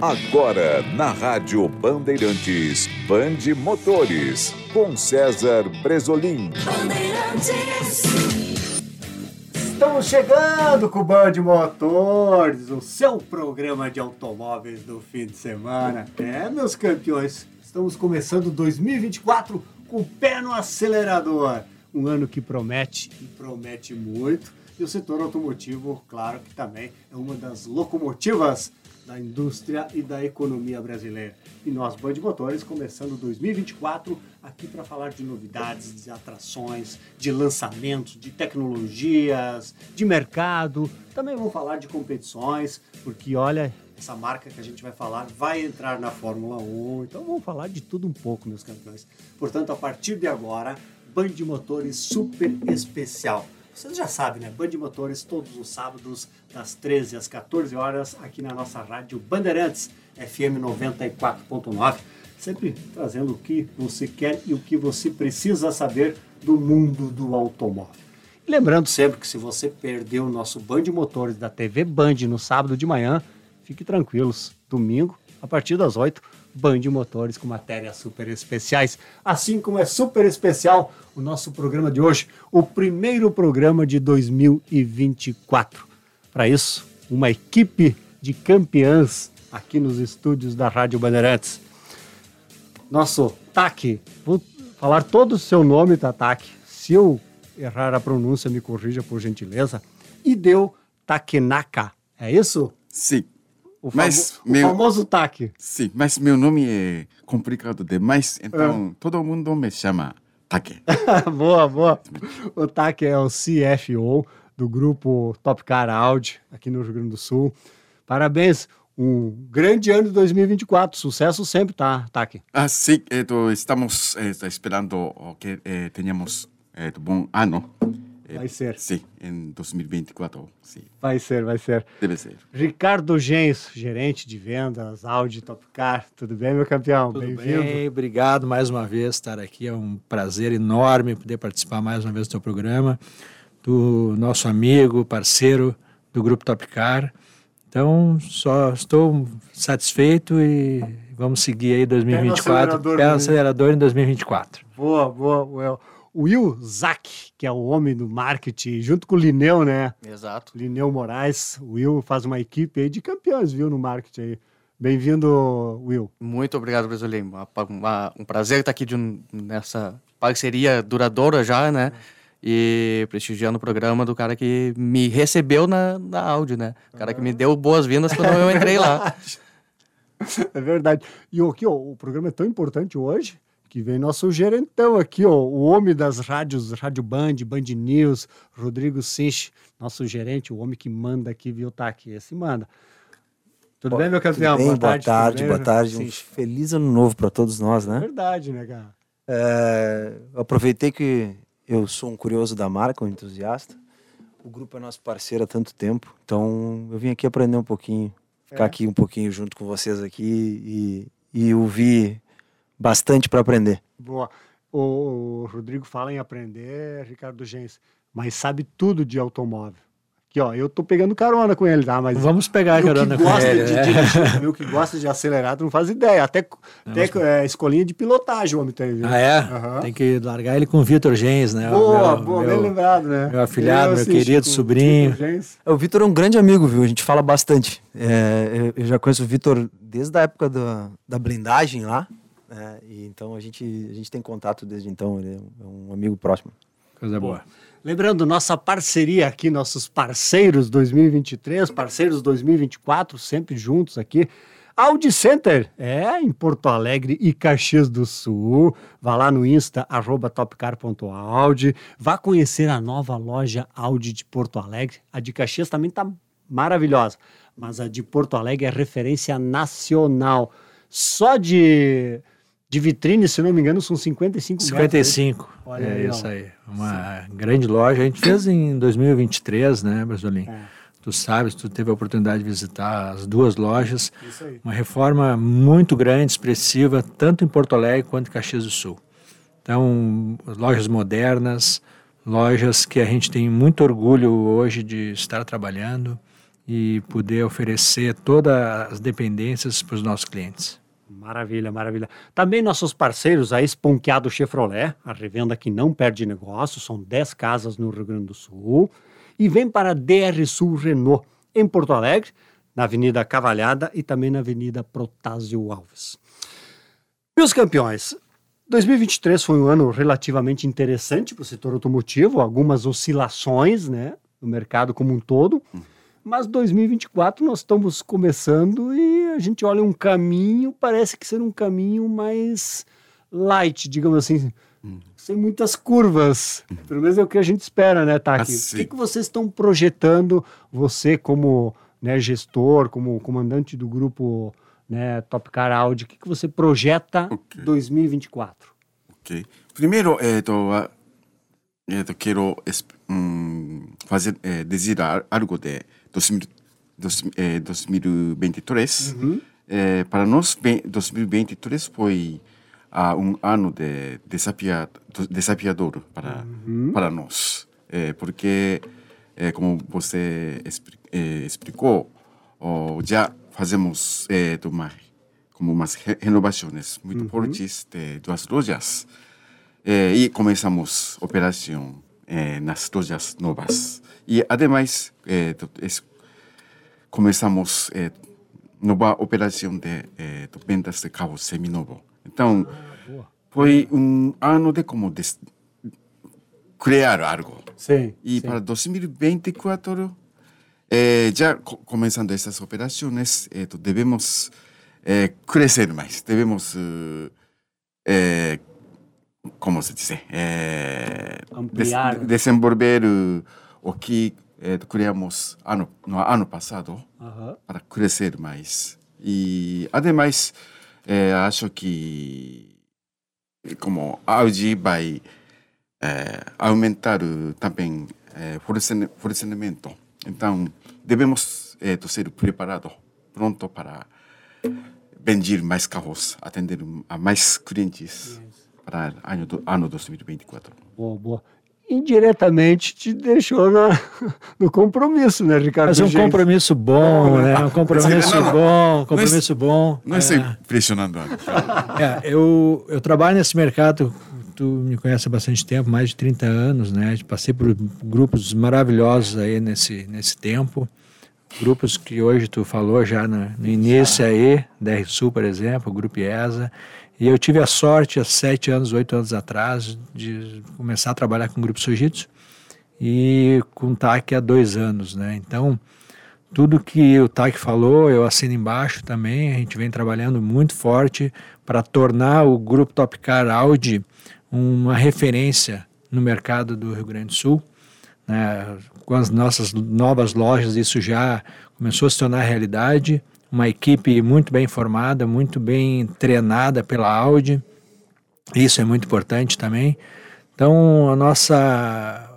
Agora, na Rádio Bandeirantes, Bande Motores, com César Bresolim. Estamos chegando com o Band Motores, o seu programa de automóveis do fim de semana. É, meus campeões, estamos começando 2024 com o pé no acelerador. Um ano que promete e promete muito. E o setor automotivo, claro que também é uma das locomotivas da indústria e da economia brasileira. E nós, Band Motores, começando 2024 aqui para falar de novidades, de atrações, de lançamentos, de tecnologias, de mercado. Também vamos falar de competições, porque olha, essa marca que a gente vai falar vai entrar na Fórmula 1. Então vamos falar de tudo um pouco, meus campeões. Portanto, a partir de agora, Band Motores Super Especial vocês já sabem, né? Band Motores todos os sábados, das 13 às 14 horas, aqui na nossa rádio Bandeirantes, FM 94.9. Sempre trazendo o que você quer e o que você precisa saber do mundo do automóvel. Lembrando sempre que se você perdeu o nosso Band Motores da TV Band no sábado de manhã, fique tranquilos. Domingo, a partir das 8 Band Motores com matérias super especiais. Assim como é super especial o nosso programa de hoje, o primeiro programa de 2024. Para isso, uma equipe de campeãs aqui nos estúdios da Rádio Bandeirantes. Nosso TAC, vou falar todo o seu nome, TAC? Se eu errar a pronúncia, me corrija por gentileza. Ideu Takenaka, é isso? Sim. O, mas famo meu, o famoso TAC. Sim, mas meu nome é complicado demais, então é. todo mundo me chama TAC. boa, boa. O TAC é o CFO do grupo Top Car Audi, aqui no Rio Grande do Sul. Parabéns, um grande ano de 2024, sucesso sempre, tá, TAC? Ah, sim, estamos eh, esperando que eh, tenhamos eh, um bom ano. Vai ser. Sim, em 2024. Sim. Vai ser, vai ser. Deve ser. Ricardo Gens, gerente de vendas, Audi Top Car. Tudo bem, meu campeão? Bem-vindo. Bem, obrigado mais uma vez estar aqui. É um prazer enorme poder participar mais uma vez do teu programa, do nosso amigo, parceiro do Grupo Top Car. Então, só estou satisfeito e vamos seguir aí 2024. Pé no acelerador, pé no acelerador em 2024. Boa, boa, well. Will Zack, que é o homem do marketing, junto com o Lineu, né? Exato. Lineu Moraes. O Will faz uma equipe aí de campeões, viu, no marketing aí. Bem-vindo, Will. Muito obrigado, Brasileiro. Um prazer estar aqui de, nessa parceria duradoura já, né? E prestigiando o programa do cara que me recebeu na, na áudio, né? O cara que me deu boas-vindas quando eu entrei lá. É verdade. E aqui, ó, o programa é tão importante hoje que vem nosso gerentão aqui, ó, o homem das rádios, Rádio Band, Band News, Rodrigo Sinch, nosso gerente, o homem que manda aqui, viu, tá aqui, esse manda. Tudo bem, meu campeão? Boa, boa tarde, tarde boa tarde. Um feliz ano novo para todos nós, né? É verdade, né, cara? É, aproveitei que eu sou um curioso da marca, um entusiasta. O grupo é nosso parceiro há tanto tempo, então eu vim aqui aprender um pouquinho, ficar é. aqui um pouquinho junto com vocês aqui e, e ouvir bastante para aprender. Boa. O Rodrigo fala em aprender, Ricardo Gens, mas sabe tudo de automóvel. Aqui, ó, eu tô pegando carona com ele, tá? Mas vamos pegar carona com ele. De, né? dirigir, que gosta de acelerar, tu não faz ideia. Até, até é, escolinha de pilotagem o homem tem. Viu? Ah, é? Uhum. Tem que largar ele com o Vitor Gens, né? Boa, meu, boa, meu, bem lembrado, né? Meu afilhado, eu, meu querido sobrinho. O Vitor é um grande amigo, viu? A gente fala bastante. É, eu já conheço o Vitor desde a época da, da blindagem lá. É, e então a gente, a gente tem contato desde então, ele é um amigo próximo. Coisa boa. Lembrando, nossa parceria aqui, nossos parceiros 2023, parceiros 2024, sempre juntos aqui. Audi Center, é, em Porto Alegre e Caxias do Sul. Vá lá no Insta, arroba topcar.audi. Vá conhecer a nova loja Audi de Porto Alegre. A de Caxias também está maravilhosa, mas a de Porto Alegre é referência nacional. Só de de vitrine, se não me engano, são 55 55, metros. Olha é aí, isso aí. Uma Sim. grande loja. A gente fez em 2023, né, Brasolim? É. Tu sabes, tu teve a oportunidade de visitar as duas lojas. Isso aí. Uma reforma muito grande, expressiva, tanto em Porto Alegre quanto em Caxias do Sul. Então, lojas modernas, lojas que a gente tem muito orgulho hoje de estar trabalhando e poder oferecer todas as dependências para os nossos clientes. Maravilha, maravilha. Também nossos parceiros, a Esponqueado Chevrolet, a revenda que não perde negócio, são 10 casas no Rio Grande do Sul. E vem para a DR Sul Renault, em Porto Alegre, na Avenida Cavalhada e também na Avenida Protásio Alves. Meus campeões, 2023 foi um ano relativamente interessante para o setor automotivo, algumas oscilações né, no mercado como um todo. Mas 2024 nós estamos começando e a gente olha um caminho, parece que ser um caminho mais light, digamos assim, hum. sem muitas curvas. Pelo menos é o que a gente espera, né, Taki? Assim. O que, que vocês estão projetando, você como né, gestor, como comandante do grupo né, Top Car Audi, o que, que você projeta okay. 2024? Ok. Primeiro, é, tô, é, tô quero um, fazer, é, algo de 2023. Uhum. É, para nós, 2023 foi uh, um ano de desafia, desafiador para, uhum. para nós. É, porque, como você explicou, oh, já fazemos uma, como umas renovações muito uhum. fortes de duas lojas. E começamos operação é, nas lojas novas. E, ademais, é, começamos é, nova operação de é, vendas de carro seminovo. Então, ah, foi um ano de como de criar algo. Sim, e sim. para 2024, é, já começando essas operações, é, devemos é, crescer mais. Devemos, é, como se diz, é, ampliar, des desenvolver o que é, criamos ano, no ano passado para crescer mais. E, ademais, é, acho que como Audi vai é, aumentar também é, fornecimento. Então, devemos é, ser preparados, pronto para vender mais carros, atender a mais clientes yes. Para ano, ano 2024. Boa, boa indiretamente te deixou na, no compromisso, né, Ricardo? Mas um compromisso bom, né? Um compromisso bom, um compromisso bom. Não é, é impressionando. É, eu, eu trabalho nesse mercado, tu me conhece há bastante tempo, mais de 30 anos, né? Passei por grupos maravilhosos aí nesse, nesse tempo. Grupos que hoje tu falou já no, no início aí, da RSU, por exemplo, o Grupo IESA. E eu tive a sorte, há sete anos, oito anos atrás, de começar a trabalhar com o Grupo Sujitsu e com o TAC há dois anos, né? Então, tudo que o TAC falou, eu assino embaixo também. A gente vem trabalhando muito forte para tornar o Grupo Top Car Audi uma referência no mercado do Rio Grande do Sul. Né? Com as nossas novas lojas, isso já começou a se tornar realidade uma equipe muito bem formada, muito bem treinada pela Audi. Isso é muito importante também. Então, a nossa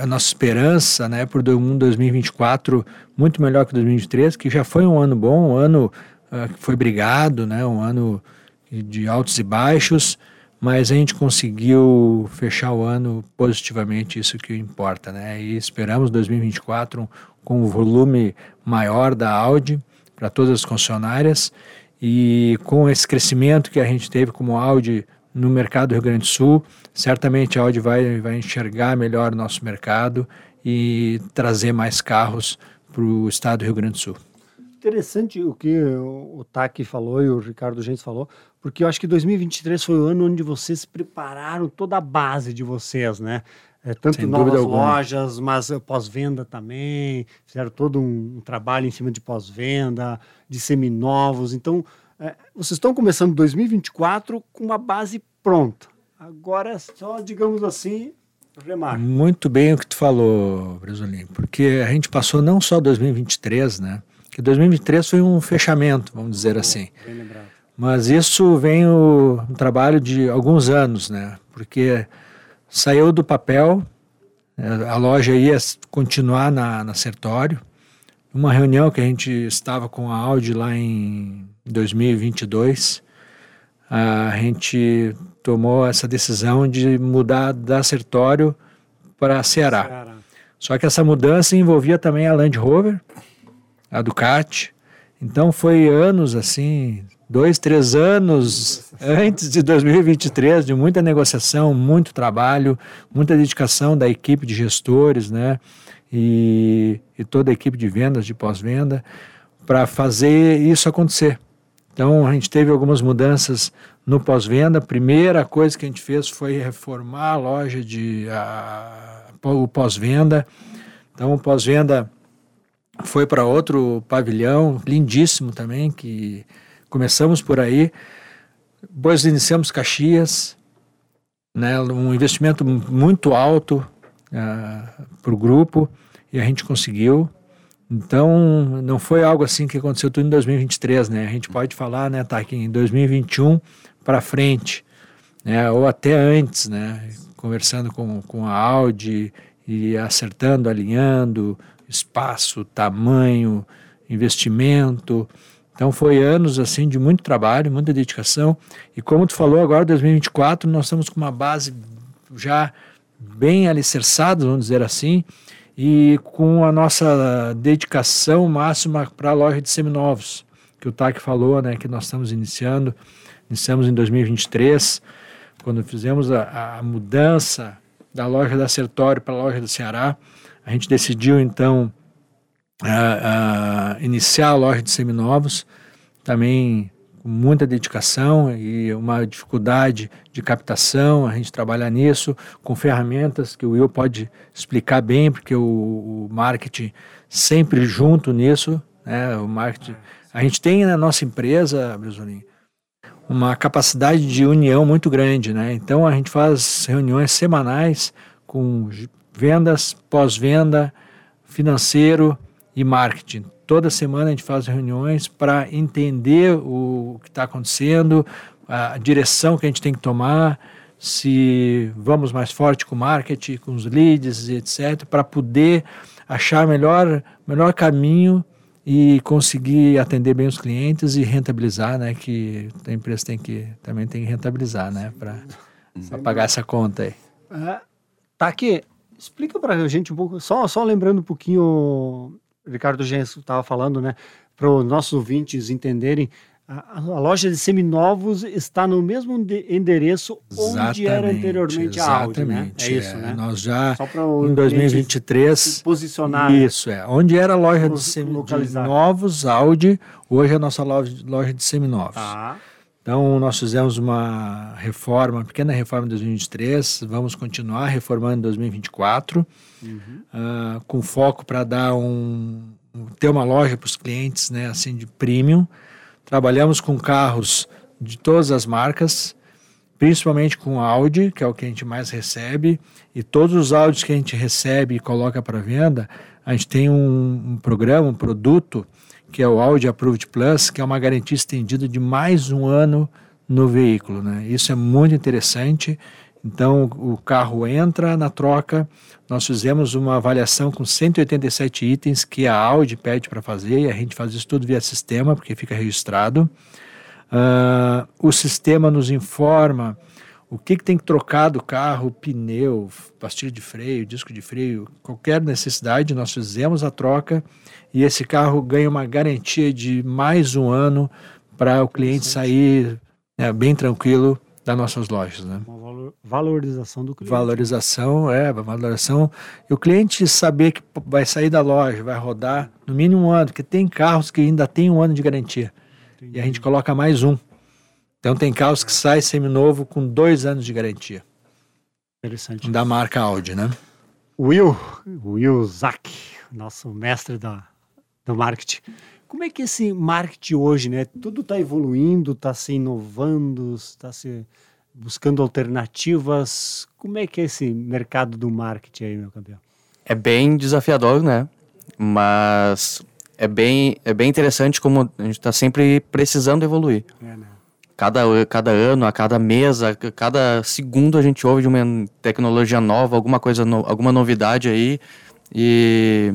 a nossa esperança, né, por um 2024 muito melhor que 2023, que já foi um ano bom, um ano uh, que foi brigado, né, um ano de altos e baixos, mas a gente conseguiu fechar o ano positivamente, isso que importa, né? E esperamos 2024 com o volume maior da Audi para todas as concessionárias e com esse crescimento que a gente teve como Audi no mercado do Rio Grande do Sul, certamente a Audi vai, vai enxergar melhor o nosso mercado e trazer mais carros para o estado do Rio Grande do Sul. Interessante o que o Taki falou e o Ricardo Gentes falou, porque eu acho que 2023 foi o ano onde vocês prepararam toda a base de vocês, né? É, tanto Sem novas lojas, mas pós-venda também, fizeram todo um, um, trabalho em cima de pós-venda, de seminovos. Então, é, vocês estão começando 2024 com uma base pronta. Agora é só, digamos assim, remar. Muito bem o que tu falou, Brasolim, porque a gente passou não só 2023, né? Que 2023 foi um fechamento, vamos dizer assim. Bem lembrado. Mas isso vem o, um trabalho de alguns anos, né? Porque saiu do papel, é, a loja ia continuar na, na Sertório. Uma reunião que a gente estava com a Audi lá em 2022, a gente tomou essa decisão de mudar da Sertório para Ceará. Ceará. Só que essa mudança envolvia também a Land Rover a Ducati. Então foi anos assim, dois, três anos antes de 2023, de muita negociação, muito trabalho, muita dedicação da equipe de gestores, né? E, e toda a equipe de vendas, de pós-venda, para fazer isso acontecer. Então a gente teve algumas mudanças no pós-venda. A primeira coisa que a gente fez foi reformar a loja de a, o pós-venda. Então o pós-venda foi para outro pavilhão lindíssimo também que Começamos por aí, depois iniciamos Caxias, né, um investimento muito alto uh, ah, para o grupo e a gente conseguiu. Então, não foi algo assim que aconteceu tudo em 2023, né? A gente pode falar, né, tá aqui em 2021 para frente, né, ou até antes, né, conversando com, com a Audi e acertando, alinhando espaço, tamanho, investimento, então foi anos assim de muito trabalho, muita dedicação. E como tu falou agora, 2024 nós estamos com uma base já bem alicerçada, vamos dizer assim, e com a nossa dedicação máxima para a loja de seminovos, que o TAC falou, né, que nós estamos iniciando, iniciamos em 2023, quando fizemos a, a mudança da loja da Sertório para a loja do Ceará, a gente decidiu então a, a iniciar a loja de seminovos, também com muita dedicação e uma dificuldade de captação, a gente trabalha nisso com ferramentas que o Will pode explicar bem, porque o, o marketing sempre junto nisso, né? O marketing, a gente tem na nossa empresa, Brizolim, uma capacidade de união muito grande, né? Então a gente faz reuniões semanais com vendas, pós-venda, financeiro, e marketing. Toda semana a gente faz reuniões para entender o que está acontecendo, a direção que a gente tem que tomar, se vamos mais forte com o marketing, com os leads, etc., para poder achar melhor melhor caminho e conseguir atender bem os clientes e rentabilizar, né? Que a empresa tem que também tem que rentabilizar, né? Para pagar essa conta aí. É, tá aqui. Explica para a gente um pouco, só, só lembrando um pouquinho Ricardo Gens estava falando, né, para os nossos ouvintes entenderem, a, a, loja de seminovos está no mesmo endereço onde era anteriormente a Audi, né? É isso, é, né? Nós já em 2023 posicionar isso é onde era a loja de seminovos Audi, hoje é a nossa loja, loja de seminovos. Tá. Então, nós fizemos uma reforma, uma pequena reforma em 2023, vamos continuar reformando em 2024, uhum. uh, com foco para dar um, ter uma loja para os clientes, né, assim, de premium. Trabalhamos com carros de todas as marcas, principalmente com Audi, que é o que a gente mais recebe, e todos os Audis que a gente recebe e coloca para venda, a gente tem um, um programa, um produto que é o Audi Approved Plus, que é uma garantia estendida de mais um ano no veículo. Né? Isso é muito interessante. Então, o carro entra na troca. Nós fizemos uma avaliação com 187 itens que a Audi pede para fazer, e a gente faz isso tudo via sistema, porque fica registrado. Uh, o sistema nos informa o que, que tem que trocar do carro, pneu, pastilha de freio, disco de freio, qualquer necessidade, nós fizemos a troca e esse carro ganha uma garantia de mais um ano para o cliente sair né, bem tranquilo das nossas lojas. Né? Uma valorização do cliente. Valorização, é, valorização. E o cliente saber que vai sair da loja, vai rodar no mínimo um ano, porque tem carros que ainda tem um ano de garantia. Entendi. E a gente coloca mais um. Então tem carros que saem seminovo com dois anos de garantia. Interessante. Da marca Audi, né? Will, Will Zack, nosso mestre da, do marketing. Como é que esse marketing hoje, né? Tudo está evoluindo, está se inovando, está se buscando alternativas. Como é que é esse mercado do marketing aí, meu campeão? É bem desafiador, né? Mas é bem, é bem interessante como a gente está sempre precisando evoluir. É, né? Cada, cada ano, a cada mês, cada segundo a gente ouve de uma tecnologia nova, alguma coisa, no, alguma novidade aí. E,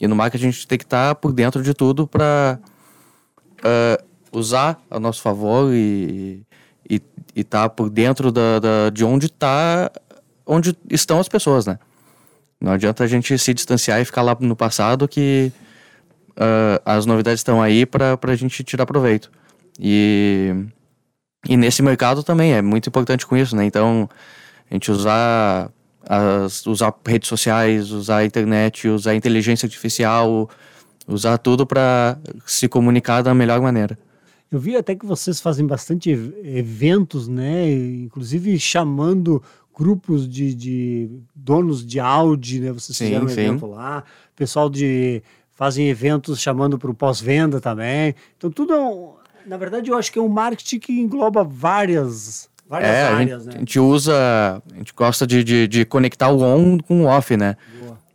e no marketing a gente tem que estar tá por dentro de tudo para uh, eh, usar a nosso favor e estar tá por dentro da, da, de onde tá, onde estão as pessoas, né? Não adianta a gente se distanciar e ficar lá no passado que uh, as novidades estão aí para a gente tirar proveito. E, e nesse mercado também é muito importante com isso, né? Então, a gente usar, as, usar redes sociais, usar a internet, usar a inteligência artificial, usar tudo para se comunicar da melhor maneira. Eu vi até que vocês fazem bastante eventos, né? Inclusive chamando grupos de, de donos de Audi, né? Vocês sim, fizeram um sim. evento lá. Pessoal de fazem eventos chamando para o pós-venda também. Então tudo é um, na verdade eu acho que é um marketing que engloba várias várias é, áreas, a gente, né? A gente usa, a gente gosta de, de, de conectar o on com o off, né?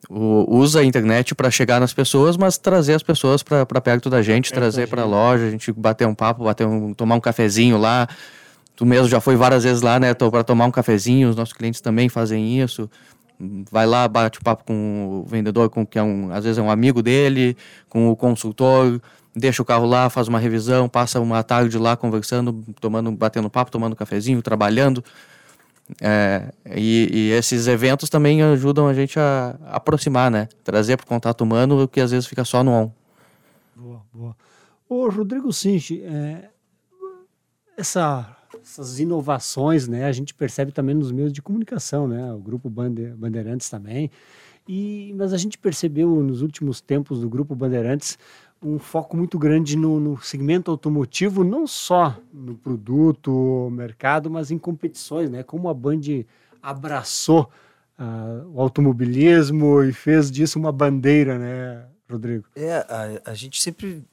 O, usa a internet para chegar nas pessoas, mas trazer as pessoas para perto da gente, trazer para a loja, a gente bater um papo, bater um, tomar um cafezinho lá. Tu mesmo já foi várias vezes lá, né? Para tomar um cafezinho, os nossos clientes também fazem isso vai lá, bate o papo com o vendedor, com que é um, às vezes é um amigo dele, com o consultor, deixa o carro lá, faz uma revisão, passa uma tarde lá conversando, tomando, batendo papo, tomando cafezinho, trabalhando. É, e, e, esses eventos também ajudam a gente a, a aproximar, né? Trazer para o contato humano o que às vezes fica só no on. Boa, boa. Ô, Rodrigo Sinchi, é, essa essas inovações, né, a gente percebe também nos meios de comunicação, né, o grupo Bandeirantes também. E mas a gente percebeu nos últimos tempos do grupo Bandeirantes um foco muito grande no, no segmento automotivo, não só no produto, mercado, mas em competições, né? Como a Band abraçou uh, o automobilismo e fez disso uma bandeira, né, Rodrigo? É, a, a gente sempre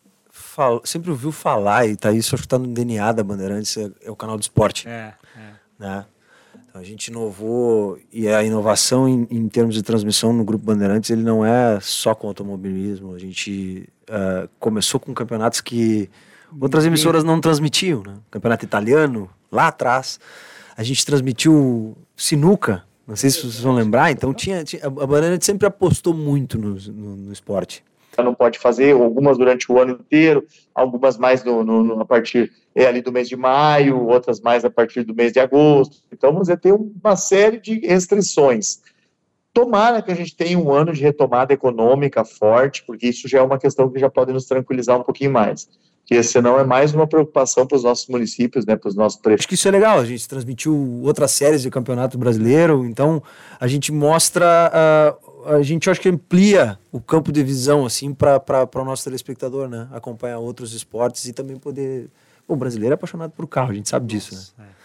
sempre ouviu falar, e tá isso acho que tá no DNA da Bandeirantes, é, é o canal do esporte. É, é. Né? A gente inovou, e a inovação em, em, termos de transmissão no Grupo Bandeirantes, ele não é só com automobilismo. A gente uh, começou com campeonatos que outras emissoras não transmitiam, né? Campeonato italiano, lá atrás. A gente transmitiu sinuca, não sei se vocês vão lembrar, então tinha, tinha a Bandeirantes sempre apostou muito no, no, no esporte não pode fazer, algumas durante o ano inteiro, algumas mais no, no, a partir é, ali do mês de maio, outras mais a partir do mês de agosto. Então, vamos ter uma série de restrições. Tomara que a gente tenha um ano de retomada econômica forte, porque isso já é uma questão que já pode nos tranquilizar um pouquinho mais. Porque senão é mais uma preocupação para os nossos municípios, né, para os nossos prefeitos. Acho que isso é legal, a gente transmitiu outras séries de campeonato brasileiro, então a gente mostra uh, a gente acho que amplia o campo de visão assim para o nosso telespectador, né? Acompanhar outros esportes e também poder. Bom, o brasileiro é apaixonado por carro, a gente sabe disso, né? É.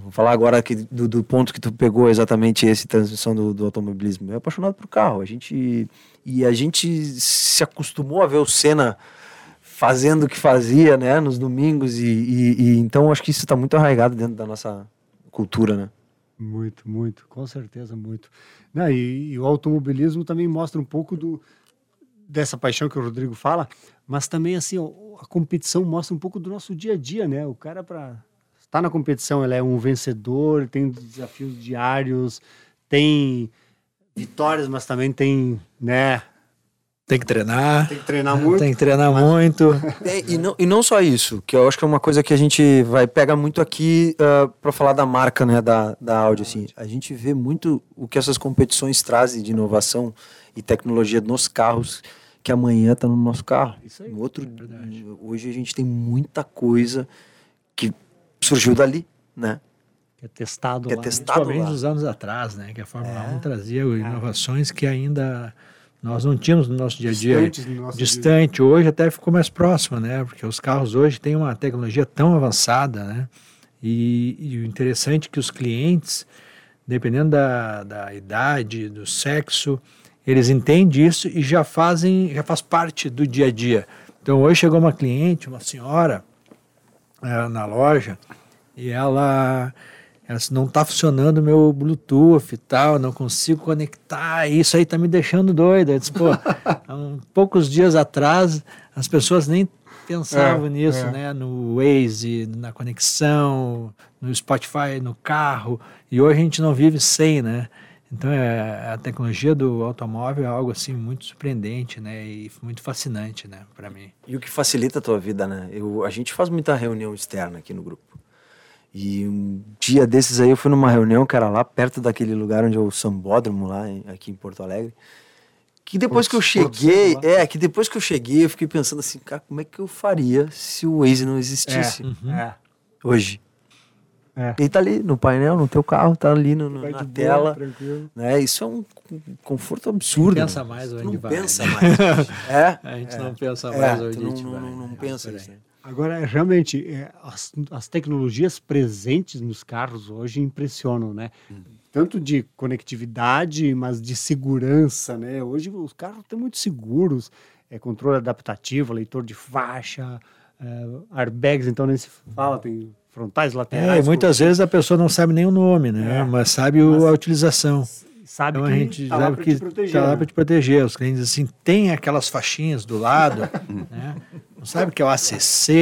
Vou falar agora aqui do, do, ponto que tu pegou exatamente esse transmissão do, do automobilismo. É apaixonado por carro. A gente e a gente se acostumou a ver o Senna fazendo o que fazia, né, nos domingos e, e, e então acho que isso está muito arraigado dentro da nossa cultura, né? Muito, muito, com certeza, muito. Né? E, e, o automobilismo também mostra um pouco do, dessa paixão que o Rodrigo fala, mas também assim a competição mostra um pouco do nosso dia a dia, né? O cara para estar na competição, ele é um vencedor, tem desafios diários, tem vitórias, mas também tem, né? Tem que treinar. Tem que treinar muito. Tem que treinar mas... muito. É, e, não, e não só isso, que eu acho que é uma coisa que a gente vai pega muito aqui uh, ah, para falar da marca, né, da, da Audi, assim. A gente vê muito o que essas competições trazem de inovação e tecnologia nos carros, que amanhã está no nosso carro. Isso aí. No outro, é hoje a gente tem muita coisa que surgiu dali, né? Que é testado que é lá. É testado Principalmente nos anos atrás, né? Que a Fórmula é. 1 trazia inovações que ainda nós não tínhamos no nosso dia a dia distante. Dia. Hoje até ficou mais próximo, né? Porque os carros hoje têm uma tecnologia tão avançada, né? E, e o interessante é que os clientes, dependendo da, da idade, do sexo, eles entendem isso e já fazem, já faz parte do dia a dia. Então hoje chegou uma cliente, uma senhora, é, na loja, e ela não está funcionando o meu Bluetooth e tal, não consigo conectar, isso aí está me deixando doido. Eu disse, pô, há um, poucos dias atrás as pessoas nem pensavam é, nisso, é. né? No Waze, na conexão, no Spotify, no carro, e hoje a gente não vive sem, né? Então é, a tecnologia do automóvel é algo assim muito surpreendente, né? E muito fascinante, né, para mim. E o que facilita a tua vida, né? Eu, a gente faz muita reunião externa aqui no grupo. E um dia desses aí eu fui numa reunião que era lá perto daquele lugar onde é o Sambódromo, lá em, aqui em Porto Alegre, Que depois que eu cheguei, é, que depois que eu cheguei, eu fiquei pensando assim, cara, como é que eu faria se o Waze não existisse É. hoje? É. Ele tá ali no painel, no teu carro, tá ali no, no- na de boa, tela. tranquilo. Né? Isso é um conforto absurdo. pensa né? mais onde não vai, pensa mais. é, A gente não pensa é, mais onde a não, gente não, vai. não, não É, pensa aí. isso. né? Agora, realmente, é, as, as tecnologias presentes nos carros hoje impressionam, né? Tanto de conectividade, mas de segurança, né? Hoje os carros estão muito seguros, é controle adaptativo, leitor de faixa, é, airbags, então nem se fala, tem frontais, laterais. É, e muitas vezes a pessoa não sabe nem o nome, né? É. Mas sabe o- Mas- a utilização. Sabe Então a que gente tá sabe que está lá né? para te proteger. Os clientes assim, tem aquelas faixinhas do lado, né? Não sabe que é o ACC,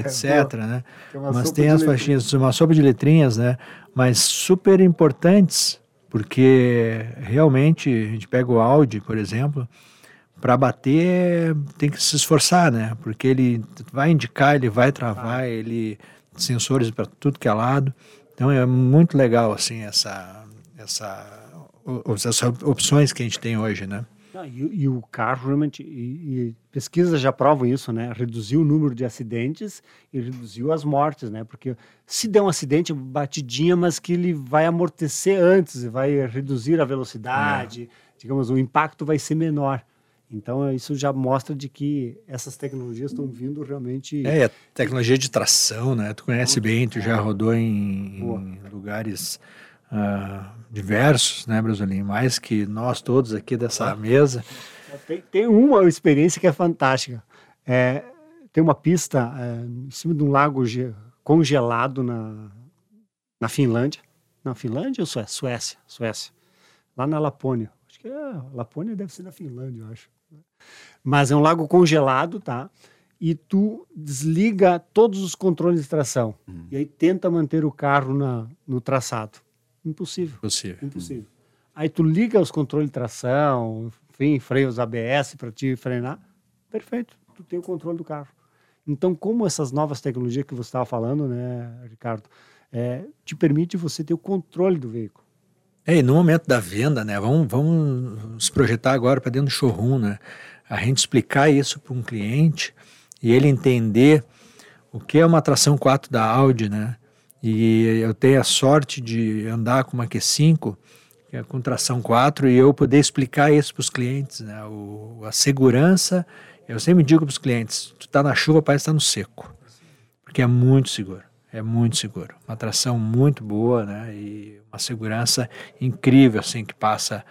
etc, né? Que é uma Mas tem as letrinhas. faixinhas, uma sopa de letrinhas, né? Mas super importantes, porque realmente a gente pega o Audi, por exemplo, para bater tem que se esforçar, né? Porque ele vai indicar, ele vai travar, ele sensores para tudo que é lado. Então é muito legal assim essa essa essas opções que a gente tem hoje, né? E, e o carro realmente, e, e pesquisas já provam isso, né? Reduziu o número de acidentes e reduziu as mortes, né? Porque se der um acidente, batidinha, mas que ele vai amortecer antes, vai reduzir a velocidade, digamos, o impacto vai ser menor. Então, isso já mostra de que essas tecnologias estão vindo realmente... É, a tecnologia de tração, né? Tu conhece bem, tu já rodou em, em lugares ah, diversos, né, Brasolim? Mais que nós todos aqui dessa mesa. Tem, tem uma experiência que é fantástica. É, tem uma pista é, em cima de um lago ge- congelado na, na Finlândia. Na Finlândia ou Suécia? Suécia, Suécia. Lá na Lapônia. Acho que é, Lapônia deve ser na Finlândia, eu acho. Mas é um lago congelado, tá? E tu desliga todos os controles de tração. E aí tenta manter o carro na, no traçado. Impossível. Possível. Impossível. Aí tu liga os controles de tração, enfim, freios ABS para te frenar, perfeito, tu tem o controle do carro. Então, como essas novas tecnologias que você estava falando, né, Ricardo, é, te permite você ter o controle do veículo. É, e no momento da venda, né? Vamos, vamos se projetar agora para dentro do showroom, né? A gente explicar isso para um cliente e ele entender o que é uma tração 4 da Audi, né? E eu tenho a sorte de andar com uma Q5, que é com tração 4, e eu poder explicar isso para os clientes, né? O, a segurança, eu sempre digo para os clientes, tu tá na chuva, parece estar no seco, porque é muito seguro. É muito seguro. Uma tração muito boa, né? E uma segurança incrível, assim, que passa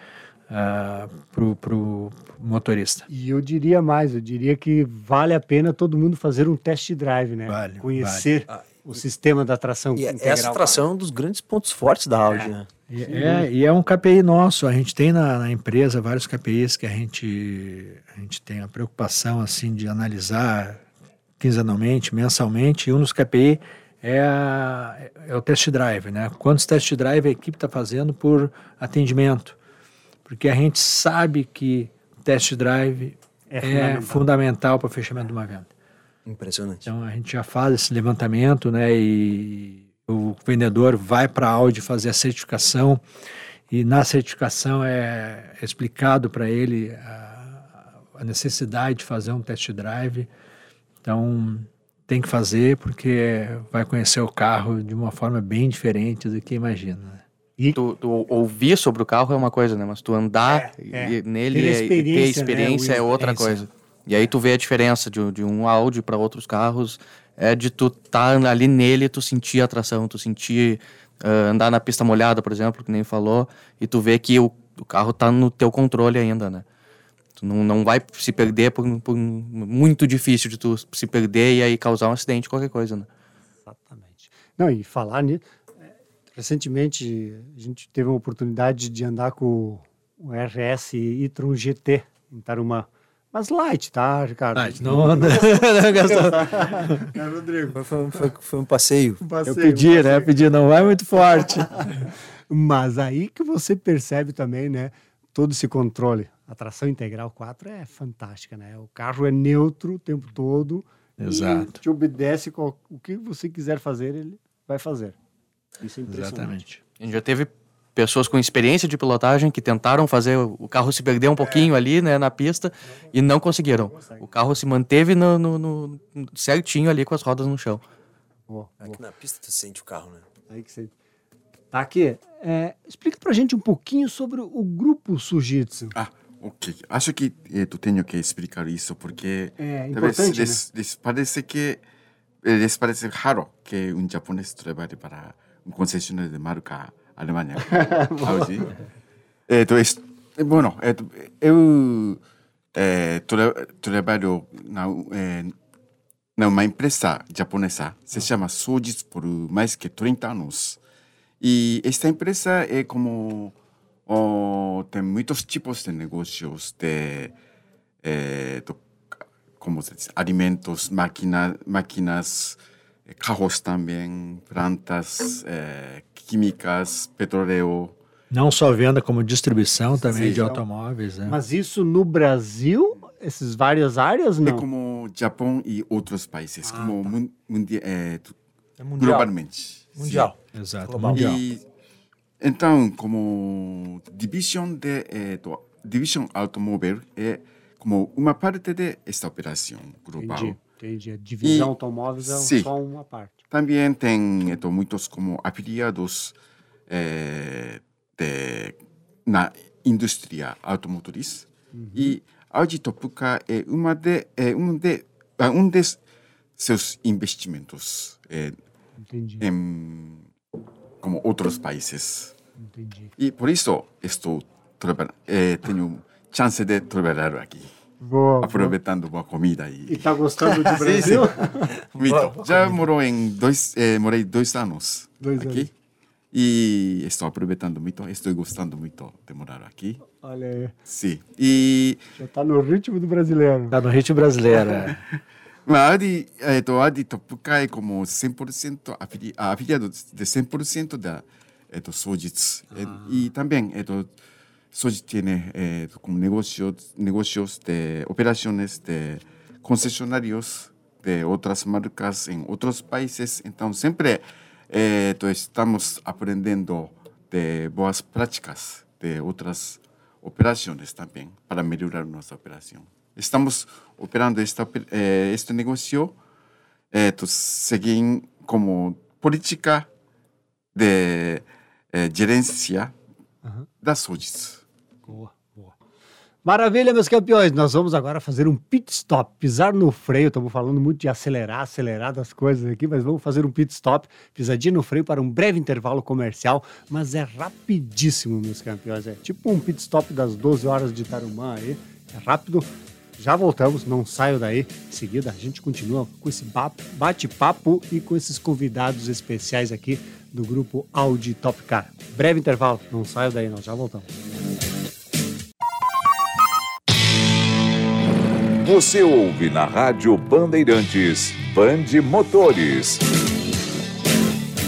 uh, pro, pro motorista. E eu diria mais, eu diria que vale a pena todo mundo fazer um test drive, né? Vale, Conhecer o sistema da tração E integral. essa tração é um dos grandes pontos fortes da Audi, né? E é, e é um KPI nosso. A gente tem na, na empresa vários KPIs que a gente, a gente tem a preocupação, assim, de analisar quinzenalmente, mensalmente. E um dos KPI é, a- é o test drive, né? Quantos test drive a equipe está fazendo por atendimento? Porque a gente sabe que test drive É é, fundamental. fundamental para o fechamento de uma venda. Impressionante. Então a gente já faz esse levantamento, né? E o vendedor vai para a Audi fazer a certificação e na certificação é explicado para ele a, a necessidade de fazer um test drive. Então tem que fazer porque vai conhecer o carro de uma forma bem diferente do que imagina. né? Tu, tu ouvir sobre o carro é uma coisa, né? Mas tu andar É, e- é. nele Ter e- e experiência, ter né, experiência é outra É coisa. E aí tu vê a diferença de, de um Audi para outros carros, é de tu tá ali nele, tu sentir a tração, tu sentir ah, andar na pista molhada, por exemplo, que nem falou, e tu vê que o, o carro tá no teu controle ainda, né? Tu não, não vai se perder por, por muito difícil de tu se perder e aí causar um acidente, qualquer coisa, né? Exatamente. Não, e falar nisso, é, recentemente a gente teve uma oportunidade de andar com o RS e-tron GT em Tarumã. Mas light, tá, Ricardo? Ah, não anda. não gastou. É, Rodrigo. Foi, foi- foi- um passeio. um Eu passeio, pedi, um né? passeio. Pedi, não vai muito forte. Mas aí que você percebe também, né? Todo esse controle. A tração integral 4 é fantástica, né? O carro é neutro o tempo todo. e Exato. te obedece com o que você quiser fazer, ele vai fazer. Isso é impressionante. Exatamente. A gente já teve pessoas com experiência de pilotagem que tentaram fazer o carro se perder um pouquinho ali, né, na pista e não conseguiram. O carro se manteve no, no, no certinho ali com as rodas no chão. Aqui na pista tu sente o carro, né? Aí que você... Tá aqui. É, explica pra gente um pouquinho sobre o grupo Sujitsu. Ah, ok. Acho que eh, tu tenho que explicar isso porque É talvez importante, les, les parece que eh, les parece raro que um japonês trabalhe para um concessionário de marca Alemanha. Eh, tu es, eh, bueno, eh, tu- eu eh, tra, trabalho na eh, numa empresa japonesa, se chama Sojitsu por mais que 30 anos. E esta empresa é como oh, tem muitos tipos de negócios de eh, do- como se diz, alimentos, máquina, máquinas, eh, carros também, plantas, eh, químicas, petróleo. Não só venda, como distribuição também Sim. de automóveis. Né? Mas isso no Brasil, essas várias áreas, É não? como Japão e outros países, como mun, mundi, eh, tu- É mundial. globalmente. Mundial. Exato, Global. mundial. E, então, como divisão de eh, do, divisão automóvel é como uma parte de esta operação global. Entendi, entendi. A divisão E- automóveis é sim. só uma parte. Também tem então, muitos como afiliados eh, de, na indústria automotriz. E Audi Topuka é uma de, é um de, ah, um de seus investimentos Entendi, em como outros países. entendi. E por isso estou eh, tenho chance de trabalhar aqui, Boa, aproveitando boa comida E e tá gostando do Brasil? muito. Já morou em dois, eh, morei dois anos Dois aqui anos. e estou aproveitando muito, estou gostando muito de morar aqui. Olha aí, Sim. E já tá no ritmo do brasileiro. Tá no ritmo brasileiro. é. mas a Adi, eh, to, Adi Topuka é como 100% afili, ah, afiliado de 100% da eh, to, Sojitsu. Eh, E também eh, to, Sojitsu tiene eh, como negocios, negocios de operaciones de concesionarios de outras marcas em outros países. Então, sempre eh, to, estamos aprendendo de boas práticas de outras operações também para melhorar nossa operação. Estamos operando esta, oper- eh, este negócio eh, to, seguir como política de eh, gerência da Sojitsu. Boa, boa. Maravilha, meus campeões. Nós vamos agora fazer um pit stop, pisar no freio. Estamos falando muito de acelerar, acelerar das coisas aqui, mas vamos fazer um pit stop, pisadinha no freio para um breve intervalo comercial, mas é rapidíssimo, meus campeões. É tipo um pit stop das 12 horas de Tarumã aí. É rápido. Já voltamos, não saio daí. Em seguida, a gente continua com esse ba- bate-papo e com esses convidados especiais aqui do grupo Audi Top Car. Breve intervalo, não saio daí, nós já voltamos. Você ouve na Rádio Bandeirantes, Bande Motores.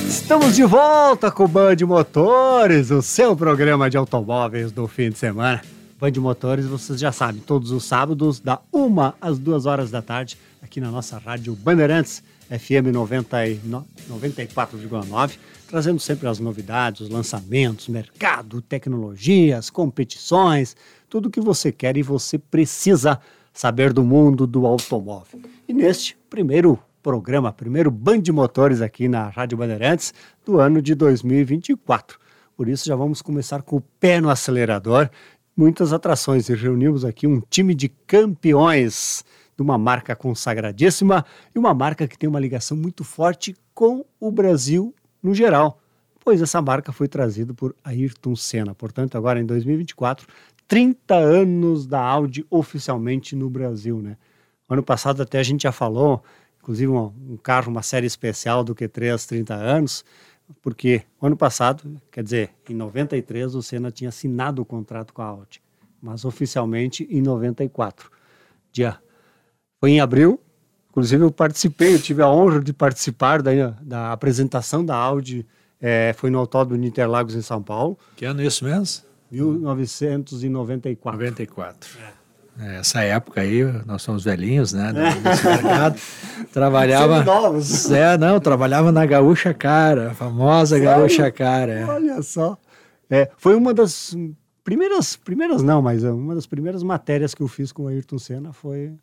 Estamos de volta com o Band Motores, o seu programa de automóveis do fim de semana. Band Motores, vocês já sabem, todos os sábados, da 1 às 2 horas da tarde, aqui na nossa rádio Bandeirantes, FM 90 e no- 94,9, trazendo sempre as novidades, os lançamentos, mercado, tecnologias, competições, tudo o que você quer e você precisa saber do mundo do automóvel. E neste primeiro programa, primeiro Band Motores aqui na Rádio Bandeirantes do ano de 2024. Por isso já vamos começar com o pé no acelerador, muitas atrações e reunimos aqui um time de campeões de uma marca consagradíssima e uma marca que tem uma ligação muito forte com o Brasil no geral, pois essa marca foi trazida por Ayrton Senna. Portanto, agora em 2024, 30 anos da Audi oficialmente no Brasil, né? Ano passado até a gente já falou, inclusive um, um carro, uma série especial do Q3 30 anos, porque ano passado, quer dizer, em 93 o Senna tinha assinado o contrato com a Audi, mas oficialmente em 94. Dia foi em abril, inclusive eu participei, eu tive a honra de participar da, da apresentação da Audi, eh, foi no Autódromo de Interlagos em São Paulo, Que ano é isso mesmo? 1994. 94. É, Essa época aí, nós somos velhinhos, né? Mercado. Trabalhava. Seminovos. É, não, trabalhava na Gaúcha Cara, a famosa Sério? Gaúcha Cara. é. Olha só. É, foi uma das primeiras, primeiras não, mas uma das primeiras matérias que eu fiz com o Ayrton Senna foi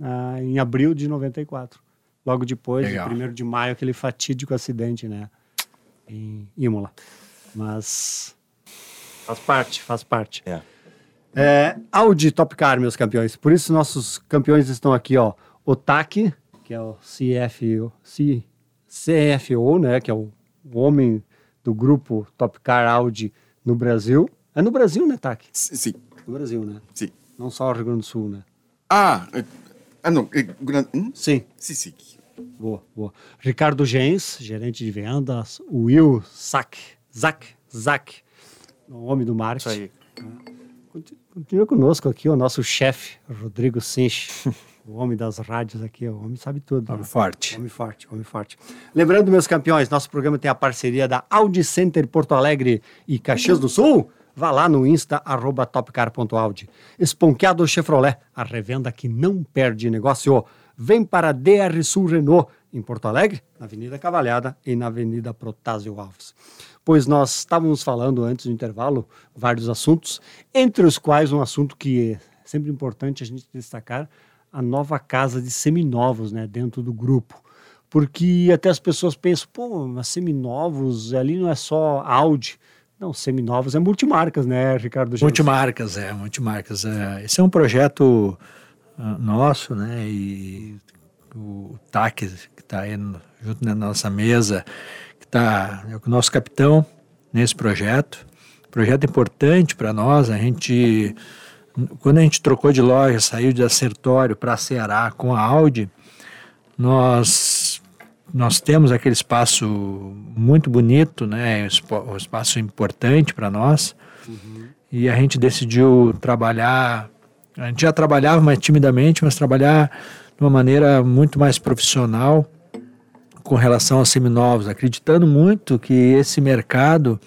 ah, em abril de 94. Logo depois, Legal. 1 de maio, aquele fatídico acidente, né? Em Imola. Mas faz parte, faz parte. É. É, Audi Top Car, meus campeões. Por isso, nossos campeões estão aqui, ó. O TAC, que é o CFO, C, CFO, né? Que é o, o homem do grupo Top Car Audi no Brasil. É no Brasil, né, TAC? Sim, No Brasil, né? sim. Não só o Rio Grande do Sul, né? Ah, eh, ah não, eh, gran- hum? Sim. sim, sim. Boa, boa. Ricardo Gens, gerente de vendas. Will Zack, Zack, Zack, o homem do marketing. Isso aí. Conti- Continua conosco aqui o nosso chefe, Rodrigo Sinch, o homem das rádios aqui. O homem sabe tudo. Homem né? forte. Homem forte, homem forte. Lembrando, meus campeões, nosso programa tem a parceria da Audi Center Porto Alegre e Caxias do Sul. Vá lá no Insta, arroba topcar.audi. Esponqueado Chevrolet, a revenda que não perde negócio. Vem para DR Sul Renault, em Porto Alegre, na Avenida Cavalhada e na Avenida Protásio Alves. Pois nós estávamos falando antes do intervalo vários assuntos, entre os quais um assunto que é sempre importante a gente destacar, a nova casa de seminovos né, dentro do grupo. Porque até as pessoas pensam, pô, mas seminovos ali não é só Audi. Não, seminovos é multimarcas, né, Ricardo? Multimarcas, é, multimarcas. É. Esse é um projeto ah, nosso, né? E o TAC, que está aí junto na nossa mesa, está é o nosso capitão nesse projeto. Projeto importante para nós. A gente, quando a gente trocou de loja, saiu de Acertório para Ceará com a Audi, nós nós temos aquele espaço muito bonito, né? um espaço importante para nós. E a gente decidiu trabalhar. A gente já trabalhava mais timidamente, mas trabalhar de uma maneira muito mais profissional com relação aos seminovos, acreditando muito que esse mercado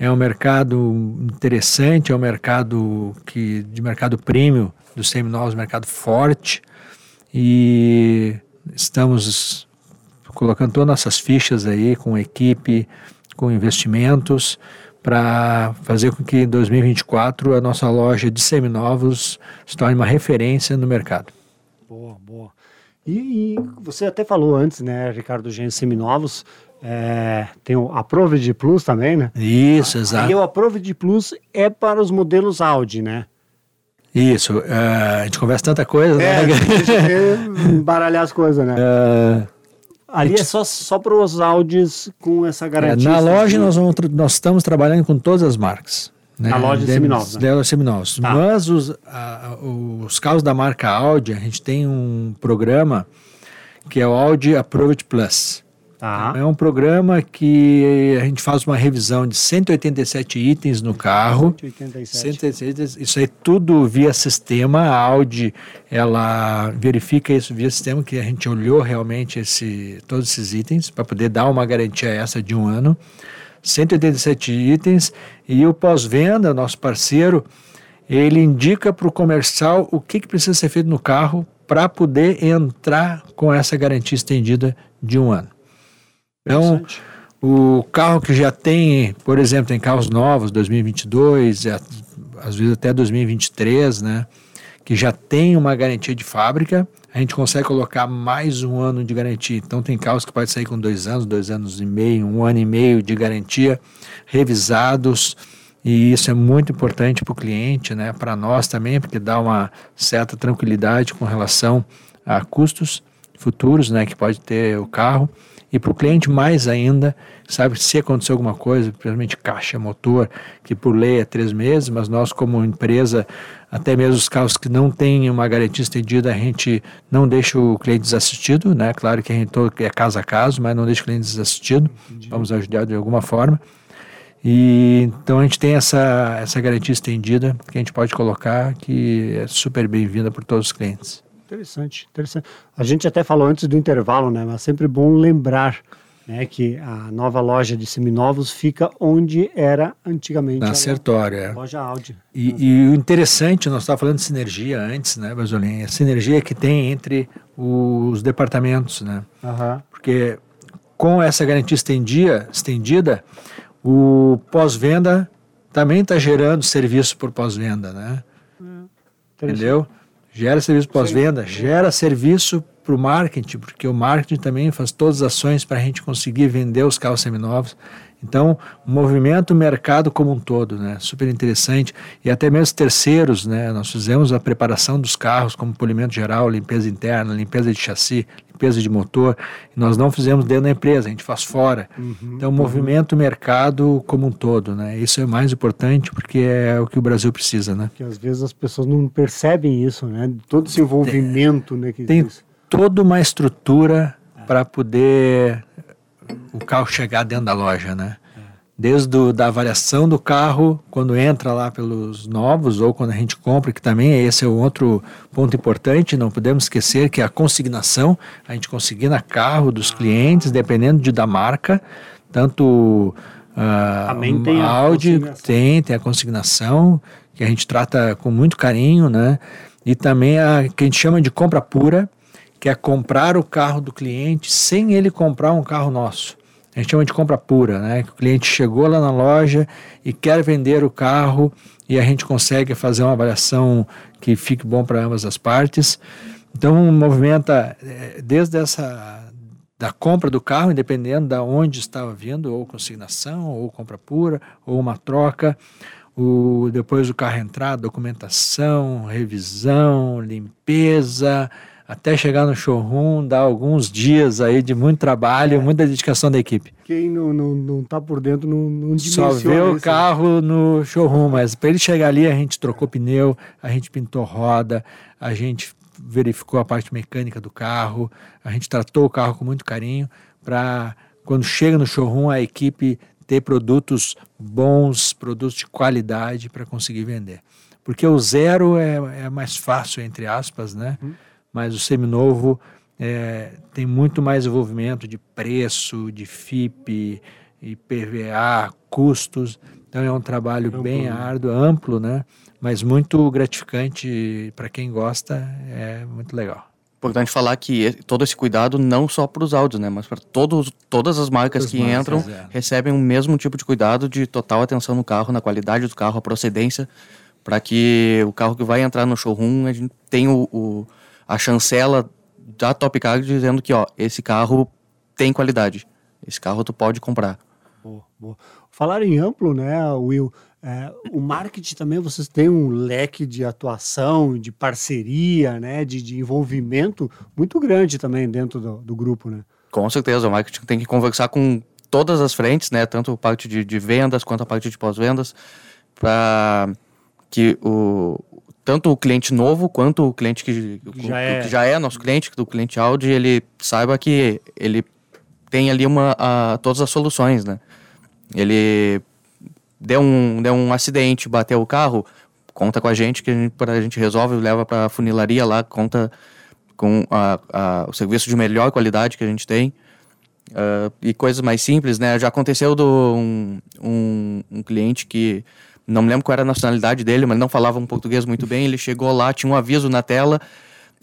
é um mercado interessante, é um mercado que de mercado premium dos seminovos, mercado forte e estamos colocando todas nossas fichas aí com equipe, com investimentos para fazer com que em 2024 a nossa loja de seminovos se torne uma referência no mercado. Boa, boa. E, e você até falou antes, né, Ricardo Gens, seminovos, é, tem o Approved Plus também, né? Isso, exato. E o Approved Plus é para os modelos Audi, né? Isso, eh, a gente conversa tanta coisa, É, né? deixa eu embaralhar as coisas, né? Eh, Ali é só, só para os Audis com essa É, garantia. na loja nós, vamos, nós estamos trabalhando com todas as marcas. Né? Na loja de Demos- seminovos, né? da loja de seminovos. Tá. Mas os, a- os carros da marca Audi, a gente tem um programa que é o Audi Approved Plus. Tá. É um programa que a gente faz uma revisão de 187 itens no carro. 187. 187, isso aí tudo via sistema, a Audi ela verifica isso via sistema, que a gente olhou realmente esse, todos esses itens para poder dar uma garantia essa de um ano. 187 itens e o pós-venda, nosso parceiro, ele indica para o comercial o que, que precisa ser feito no carro para poder entrar com essa garantia estendida de um ano. Então, o carro que já tem, por exemplo, tem carros novos, 2022, é, às vezes até 2023, né? Que já tem uma garantia de fábrica, a gente consegue colocar mais um ano de garantia. Então, tem carros que pode sair com dois anos, dois anos e meio, um ano e meio de garantia, revisados. E isso é muito importante para o cliente, né? Para nós também, porque dá uma certa tranquilidade com relação a custos futuros, né? Que pode ter o carro. E para o cliente mais ainda, sabe, se acontecer alguma coisa, principalmente caixa, motor, que por lei é três meses, mas nós como empresa, até mesmo os carros que não têm uma garantia estendida, a gente não deixa o cliente desassistido, né? Claro que a gente é caso a caso, mas não deixa o cliente desassistido, vamos ajudar de alguma forma. E então a gente tem essa, essa garantia estendida que a gente pode colocar, que é super bem-vinda por todos os clientes. Interessante, interessante. A gente até falou antes do intervalo, né? Mas sempre bom lembrar né, que a nova loja de seminovos fica onde era antigamente Na a Sertório, é. loja Audi. E, e o interessante, nós estávamos falando de sinergia antes, né, Basolinha? A sinergia que tem entre os departamentos, né? Aham. Porque com essa garantia estendia, estendida, o pós-venda também está gerando serviço por pós-venda, né? É, Entendeu? Gera serviço pós-venda, gera serviço para o marketing, porque o marketing também faz todas as ações para a gente conseguir vender os carros seminovos. Então, o movimento o mercado como um todo, né? Super interessante. E até mesmo terceiros, né? Nós fizemos a preparação dos carros, como polimento geral, limpeza interna, limpeza de chassi, limpeza de motor. E nós não fizemos dentro da empresa, a gente faz fora. Uhum, então, o movimento mercado como um todo, né? Isso é mais importante porque é o que o Brasil precisa, né? Que às vezes as pessoas não percebem isso, né? Todo esse envolvimento, né? Que Tem existe. Toda uma estrutura para poder o carro chegar dentro da loja, né? Desde o, da avaliação do carro, quando entra lá pelos novos ou quando a gente compra, que também esse é um outro ponto importante, não podemos esquecer que a consignação, a gente consigna carro dos clientes, dependendo de, da marca, tanto ah, Também tem a Audi, tem, tem a consignação, que a gente trata com muito carinho, né? E também a que a gente chama de compra pura, que é comprar o carro do cliente sem ele comprar um carro nosso. A gente chama de compra pura, né? Que o cliente chegou lá na loja e quer vender o carro e a gente consegue fazer uma avaliação que fique bom para ambas as partes. Então movimenta eh, desde essa da compra do carro, independendo da onde estava vindo, ou consignação, ou compra pura, ou uma troca, o, depois o carro entrar, documentação, revisão, limpeza, até chegar no showroom, dá alguns dias aí de muito trabalho, muita dedicação da equipe. Quem não, não, não tá por dentro não, não Só vê o isso, né? carro no showroom, mas para ele chegar ali a gente trocou pneu, a gente pintou roda, a gente verificou a parte mecânica do carro, a gente tratou o carro com muito carinho para quando chega no showroom a equipe ter produtos bons, produtos de qualidade para conseguir vender. Porque o zero é, é mais fácil, entre aspas, né? Mas o seminovo é, tem muito mais envolvimento de preço, de FIP, IPVA, custos. Então é um trabalho bem árduo, amplo, né? Mas muito gratificante para quem gosta, é muito legal. Importante falar que todo esse cuidado não só para os áudios, né, mas para todos todas as marcas Todas que as marcas, entram é. recebem o mesmo tipo de cuidado de total atenção no carro, na qualidade do carro, a procedência, para que o carro que vai entrar no showroom a gente tenha o, o- a chancela da Top Car dizendo que ó, esse carro tem qualidade, esse carro tu pode comprar. Boa, boa. Falar em amplo, né, Will? é, o marketing também vocês têm um leque de atuação, de parceria, né, de, de envolvimento muito grande também dentro do, do grupo, né? Com certeza, o marketing tem que conversar com todas as frentes, né? Tanto a parte de, de vendas quanto a parte de pós-vendas, para que o tanto o cliente novo quanto o cliente que Já o- é. que já é nosso cliente, do cliente Audi, ele saiba que ele tem ali uma a, todas as soluções, né? Ele deu um deu um acidente, bateu o carro, conta com a gente que a gente, a gente resolve, leva para funilaria lá, conta com a, a- o serviço de melhor qualidade que a gente tem. Ah, e coisas mais simples, né? Já aconteceu do um, um, um cliente que não me lembro qual era a nacionalidade dele, mas não falava um português muito bem. Ele chegou lá, tinha um aviso na tela,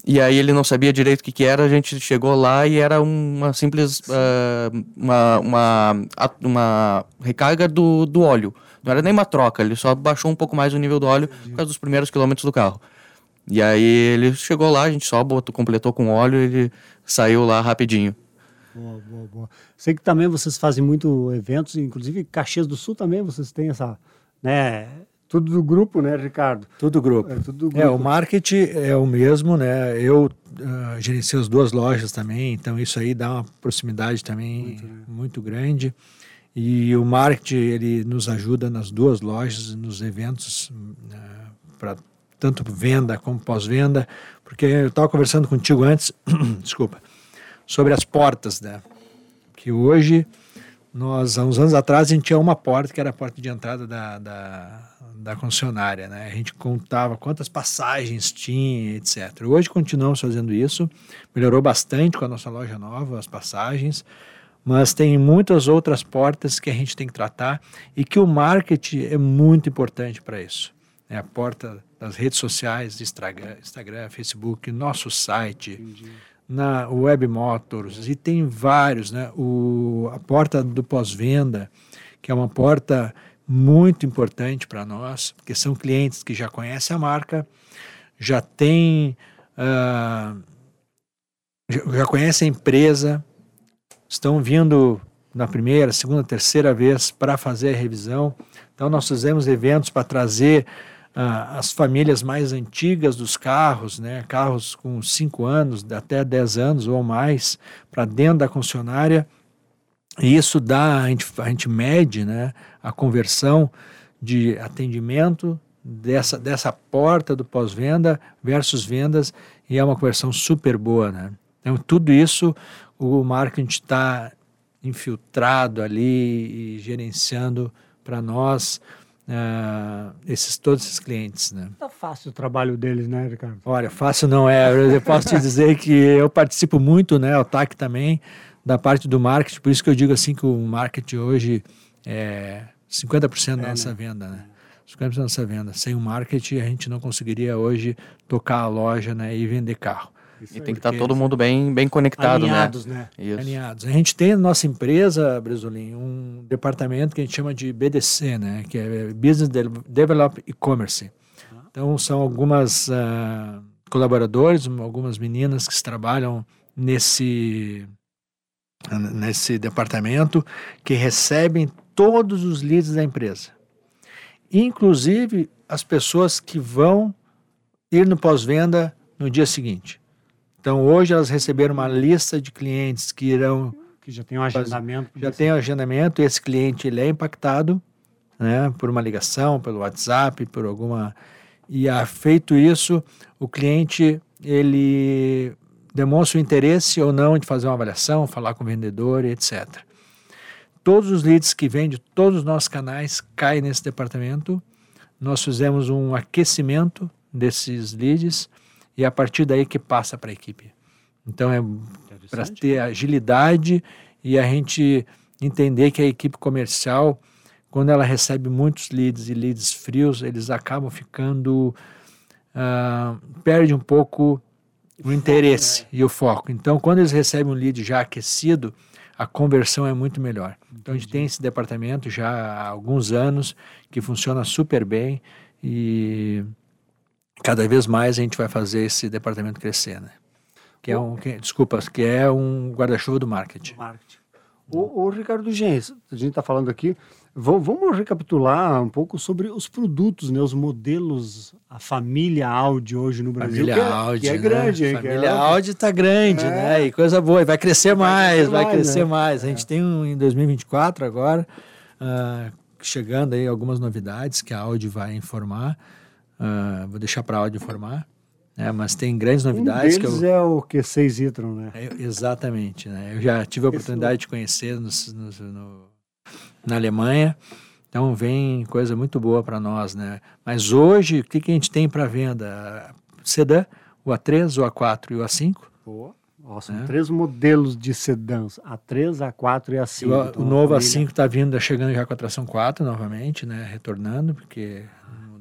e aí ele não sabia direito o que, que era. A gente chegou lá e era uma simples ah, uma, uma, uma recarga do, do óleo. Não era nem uma troca, ele só baixou um pouco mais o nível do óleo por causa dos primeiros quilômetros do carro. E aí ele chegou lá, a gente só botou, completou com óleo e ele saiu lá rapidinho. Boa, boa, boa. Sei que também vocês fazem muito eventos, inclusive Caxias do Sul também vocês têm essa, né, tudo do grupo, né, Ricardo? Tudo grupo. É tudo do É, o grupo. marketing é o mesmo, né? Eu ah, gerencio as duas lojas também, então isso aí dá uma proximidade também muito, grande. E o marketing ele nos ajuda nas duas lojas, nos eventos para tanto venda como pós-venda, porque eu estava conversando contigo antes, desculpa, sobre as portas, né? Que hoje nós há uns anos atrás a gente tinha uma porta que era a porta de entrada da, da, da concessionária, né? A gente contava quantas passagens tinha, etc. Hoje continuamos fazendo isso, melhorou bastante com a nossa loja nova, as passagens, mas tem muitas outras portas que a gente tem que tratar e que o marketing é muito importante para isso. É a porta das redes sociais, Instagram, Instagram Facebook, nosso site, na Web Motors e tem vários, né? O, a porta do pós-venda, que é uma porta muito importante para nós, porque são clientes que já conhecem a marca, já têm, uh, já conhecem a empresa, estão vindo na primeira, segunda, terceira vez para fazer a revisão. Então, nós fizemos eventos para trazer uh, as famílias mais antigas dos carros, né, carros com 5 anos, até 10 anos ou mais, para dentro da concessionária. E isso dá, a gente, a gente mede né, a conversão de atendimento dessa, dessa porta do pós-venda versus vendas, e é uma conversão super boa. Né? Então, tudo isso o marketing está infiltrado ali e gerenciando para nós uh, esses todos esses clientes, né? Tá fácil o trabalho deles, né, Ricardo? Olha, fácil não é. Eu posso te dizer que eu participo muito, né, o TAC também, da parte do marketing, por isso que eu digo assim que o marketing hoje é 50% da é, nossa né? venda, né? 50% da nossa venda. Sem o marketing a gente não conseguiria hoje tocar a loja, né, e vender carro. Isso e tem que estar tá todo mundo bem, bem conectado, né? Alinhados, né? né? Alinhados. A gente tem na nossa empresa, Bresolim, um departamento que a gente chama de BDC, né? Que é Business Develop E-Commerce. Então, são algumas uh, colaboradores, algumas meninas que trabalham nesse, nesse departamento, que recebem todos os leads da empresa. Inclusive, as pessoas que vão ir no pós-venda no dia seguinte. Então, hoje elas receberam uma lista de clientes que irão. Que já tem um agendamento. Já tem um agendamento, e esse cliente ele é impactado né, por uma ligação, pelo WhatsApp, por alguma. E a feito isso, o cliente ele demonstra o interesse ou não de fazer uma avaliação, falar com o vendedor, etc. Todos os leads que vêm de todos os nossos canais caem nesse departamento. Nós fizemos um aquecimento desses leads e é a partir daí que passa para a equipe. Então é para ter agilidade e a gente entender que a equipe comercial, quando ela recebe muitos leads e leads frios, eles acabam ficando uh, perde um pouco o, o interesse foco, né? e o foco. Então, quando eles recebem um lead já aquecido, a conversão é muito melhor. Então, a gente tem esse departamento já há alguns anos que funciona super bem e cada vez mais a gente vai fazer esse departamento crescer, né? Que é um, que, desculpa, que é um guarda-chuva do marketing. marketing. O, o Ricardo Gens, a gente está falando aqui, vamos recapitular um pouco sobre os produtos, né, os modelos, a família Audi hoje no Brasil. Família que é, Audi, que é né? grande. Família é... Audi está grande, é. né? E coisa boa, e vai crescer mais, vai crescer mais. Vai crescer né? mais. A gente é. tem um em 2024 agora, uh, chegando aí algumas novidades que a Audi vai informar. Uh, vou deixar para a Audi informar. É, mas tem grandes novidades. Um deles que eu... é o Q6 e-tron, né? É, exatamente. Né? Eu já tive a oportunidade de conhecer no, no, no, na Alemanha. Então vem coisa muito boa para nós, né? Mas hoje, o que, que a gente tem para venda? Sedã, o A3, o A4 e o A5. Boa. Nossa, né? três modelos de sedãs, A3, A4 e A5. O, então, o novo A5 está vindo, chegando já com a tração 4 novamente, né? Retornando, porque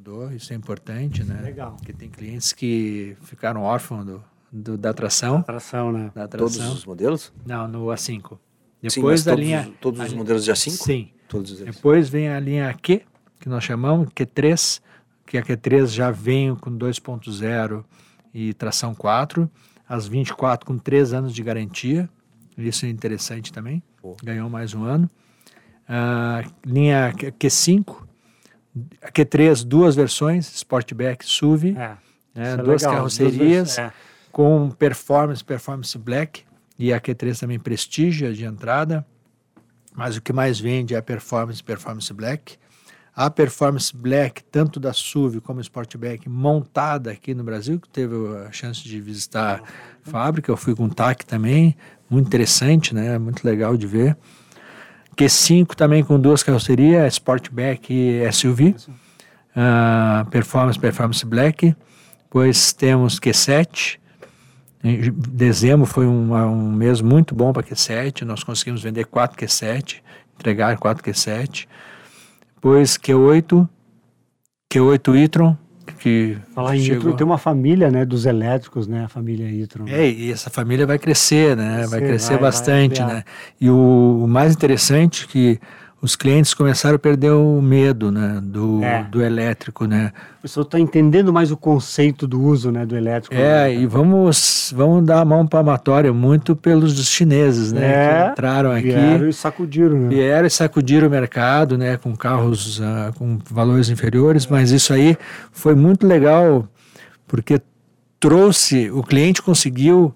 mudou, isso é importante, né? Legal. Porque tem clientes que ficaram órfãos do, do, da atração. Atração, né? Da atração. Todos os modelos? Não, no A5. Depois Sim, da todos, linha. Todos os modelos de A5? Sim. Todos eles. Depois vem a linha Q, que nós chamamos, Q3, que a Q3 já vem com 2.0 e tração 4, as 24 com 3 anos de garantia. Isso é interessante também. Pô. Ganhou mais um ano. Uh, linha Q5, a Q3, duas versões, Sportback SUV, é, né, é duas legal, carrocerias duas é. com performance, performance black, e a Q3 também prestígio de entrada, mas o que mais vende é a performance, performance black. A performance black, tanto da SUV como Sportback, montada aqui no Brasil, que teve a chance de visitar a fábrica, eu fui com o TAC também, muito interessante, né, muito legal de ver. Q5 também com duas carrocerias, Sportback e SUV. Uh, ah, performance, Performance Black. Depois temos Q7. Em dezembro foi um, um mês muito bom para Q7. Nós conseguimos vender 4 Q7, entregar 4 Q7. Depois Q8, Q8 e-tron, que Falar em chegou... tem uma família, né, dos elétricos, né, a família e-tron. É, e essa família vai crescer, né, vai crescer vai, bastante, vai né. E o, o, mais interessante é que os clientes começaram a perder o medo né, do, É. do elétrico, né? O pessoal está entendendo mais o conceito do uso né, do elétrico. É, e vamos, vamos dar a mão palmatória muito pelos chineses, né? É, que entraram aqui. Vieram e sacudiram, né? Vieram e sacudiram o mercado, né, com carros ah, com valores inferiores, mas isso aí foi muito legal porque trouxe, o cliente conseguiu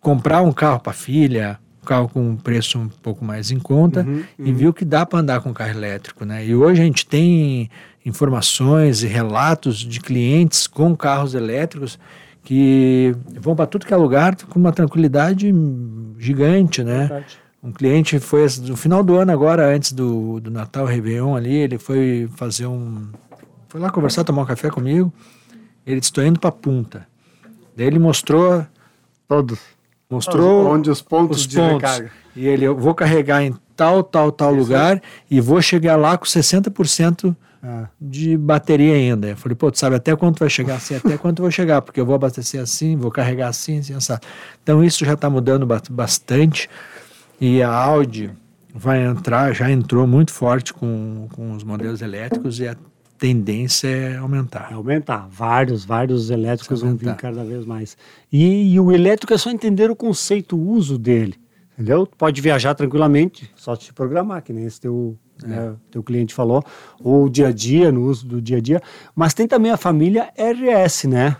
comprar um carro para a filha, carro com um preço um pouco mais em conta Uhum, e viu que dá para andar com carro elétrico, né? E hoje a gente tem informações e relatos de clientes com carros elétricos que vão para tudo que é lugar com uma tranquilidade gigante, né? Verdade. Um cliente foi no final do ano agora, antes do, do Natal, Réveillon ali, ele foi fazer um... Foi lá conversar, tomar um café comigo. Ele disse, estou indo para Punta. Daí ele mostrou, Todos. Mostrou Onde os pontos os de pontos. recarga. E ele, eu vou carregar em tal, tal, tal lugar e vou chegar lá com 60% Ah, de bateria ainda. Eu falei, pô, tu sabe até quanto vai chegar assim? Até quanto eu vou chegar? Porque eu vou abastecer assim, vou carregar assim, assim, assim. Então isso já está mudando ba- bastante. E a Audi vai entrar, já entrou muito forte com, com os modelos elétricos e a tendência é aumentar. vai aumentar. Vários, vários elétricos vão vir cada vez mais. E, e o elétrico é só entender o conceito, o uso dele. Entendeu? Tu Pode viajar tranquilamente, só te programar, que nem esse teu, É. né, teu cliente falou, ou o dia a dia, no uso do dia a dia. Mas tem também a família RS, né?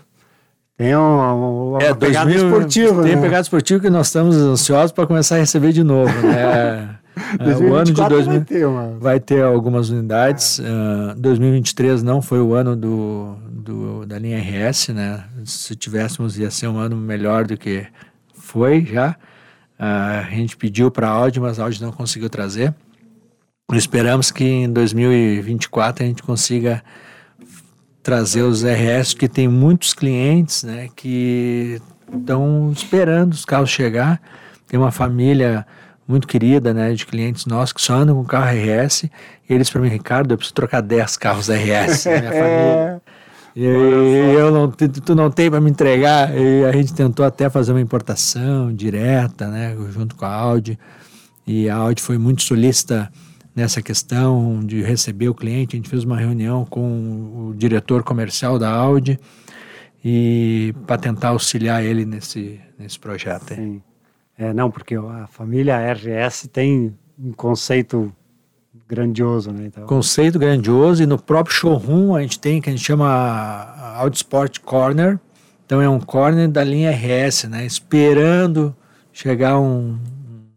Tem uma, uma É, pegada 2000 esportiva. Tem né? pegada esportiva que nós estamos ansiosos para começar a receber de novo. Né? É, o ano de 2024 2000, vai ter. Vai ter algumas unidades. Ah, 2023 não foi o ano do, do- da linha RS, né? Se tivéssemos, ia ser um ano melhor do que foi já. Ah, a gente pediu para a Audi, mas a Audi não conseguiu trazer. Esperamos que em 2024 a gente consiga trazer os RS, que tem muitos clientes né, que estão esperando os carros chegar. Tem uma família muito querida, né, de clientes nossos que só andam com carro RS. E eles para mim, Ricardo, eu preciso trocar 10 carros RS na minha família. E eu não, tu não tem para me entregar. E a gente tentou até fazer uma importação direta, né, junto com a Audi. E a Audi foi muito solícita nessa questão de receber o cliente. A gente fez uma reunião com o diretor comercial da Audi e para tentar auxiliar ele nesse, nesse projeto. aí. É, não, porque a família RS tem um conceito grandioso, né? Então, Conceito grandioso e no próprio showroom a gente tem que a gente chama a Audi Sport Corner. Então é um corner da linha RS, né? Esperando chegar um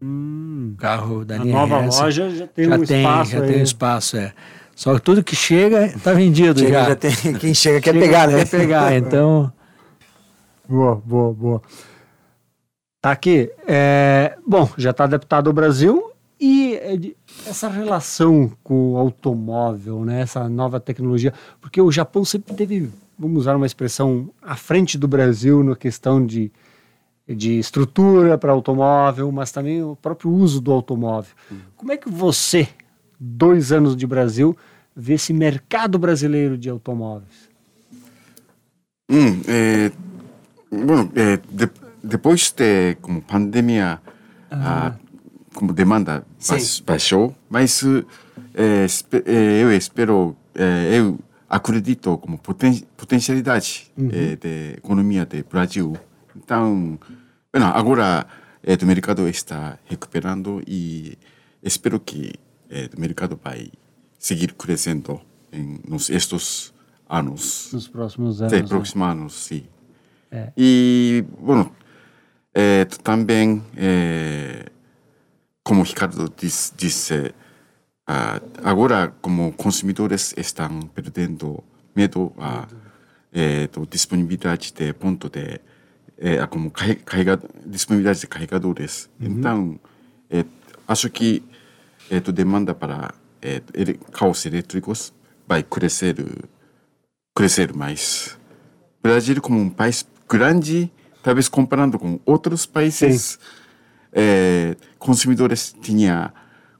hum, carro da a linha nova RS. loja já tem já um tem, espaço já aí. tem um espaço, é. Só que tudo que chega está vendido Chega, já. já tem, quem chega quer Chega, pegar, né? Quer pegar, então Boa, boa, boa. Tá aqui. é, bom, já está adaptado ao Brasil e é, essa relação com o automóvel, né? Essa nova tecnologia, porque o Japão sempre teve, vamos usar uma expressão, à frente do Brasil na questão de, de estrutura para automóvel, mas também o próprio uso do automóvel. Como é que você, dois anos de Brasil, vê esse mercado brasileiro de automóveis? Hum, eh, bueno, eh, de- depois de como pandemia, ah, como demanda baix- baixou, mas eh, eu espero, eh, eu acredito como poten potencialidade eh, de economia do Brasil. Então, bueno, agora eh, o mercado está recuperando e espero que o mercado vai seguir crescendo em nos estes anos. Nos próximos anos. Sí, né? próximo ano, sí. É. Y bueno, eh, también, eh, como Ricardo dis- dice, ah, ahora como consumidores están perdiendo miedo a eh, tu disponibilidad de punto de eh, como carre- carrega- disponibilidad de cargadores. Entonces, eh, acho que eh, demanda para eh, ele- carros eléctricos vai crescer crescer mais. Brasil como um país grande, talvez comparando com outros países, eh, consumidores tinha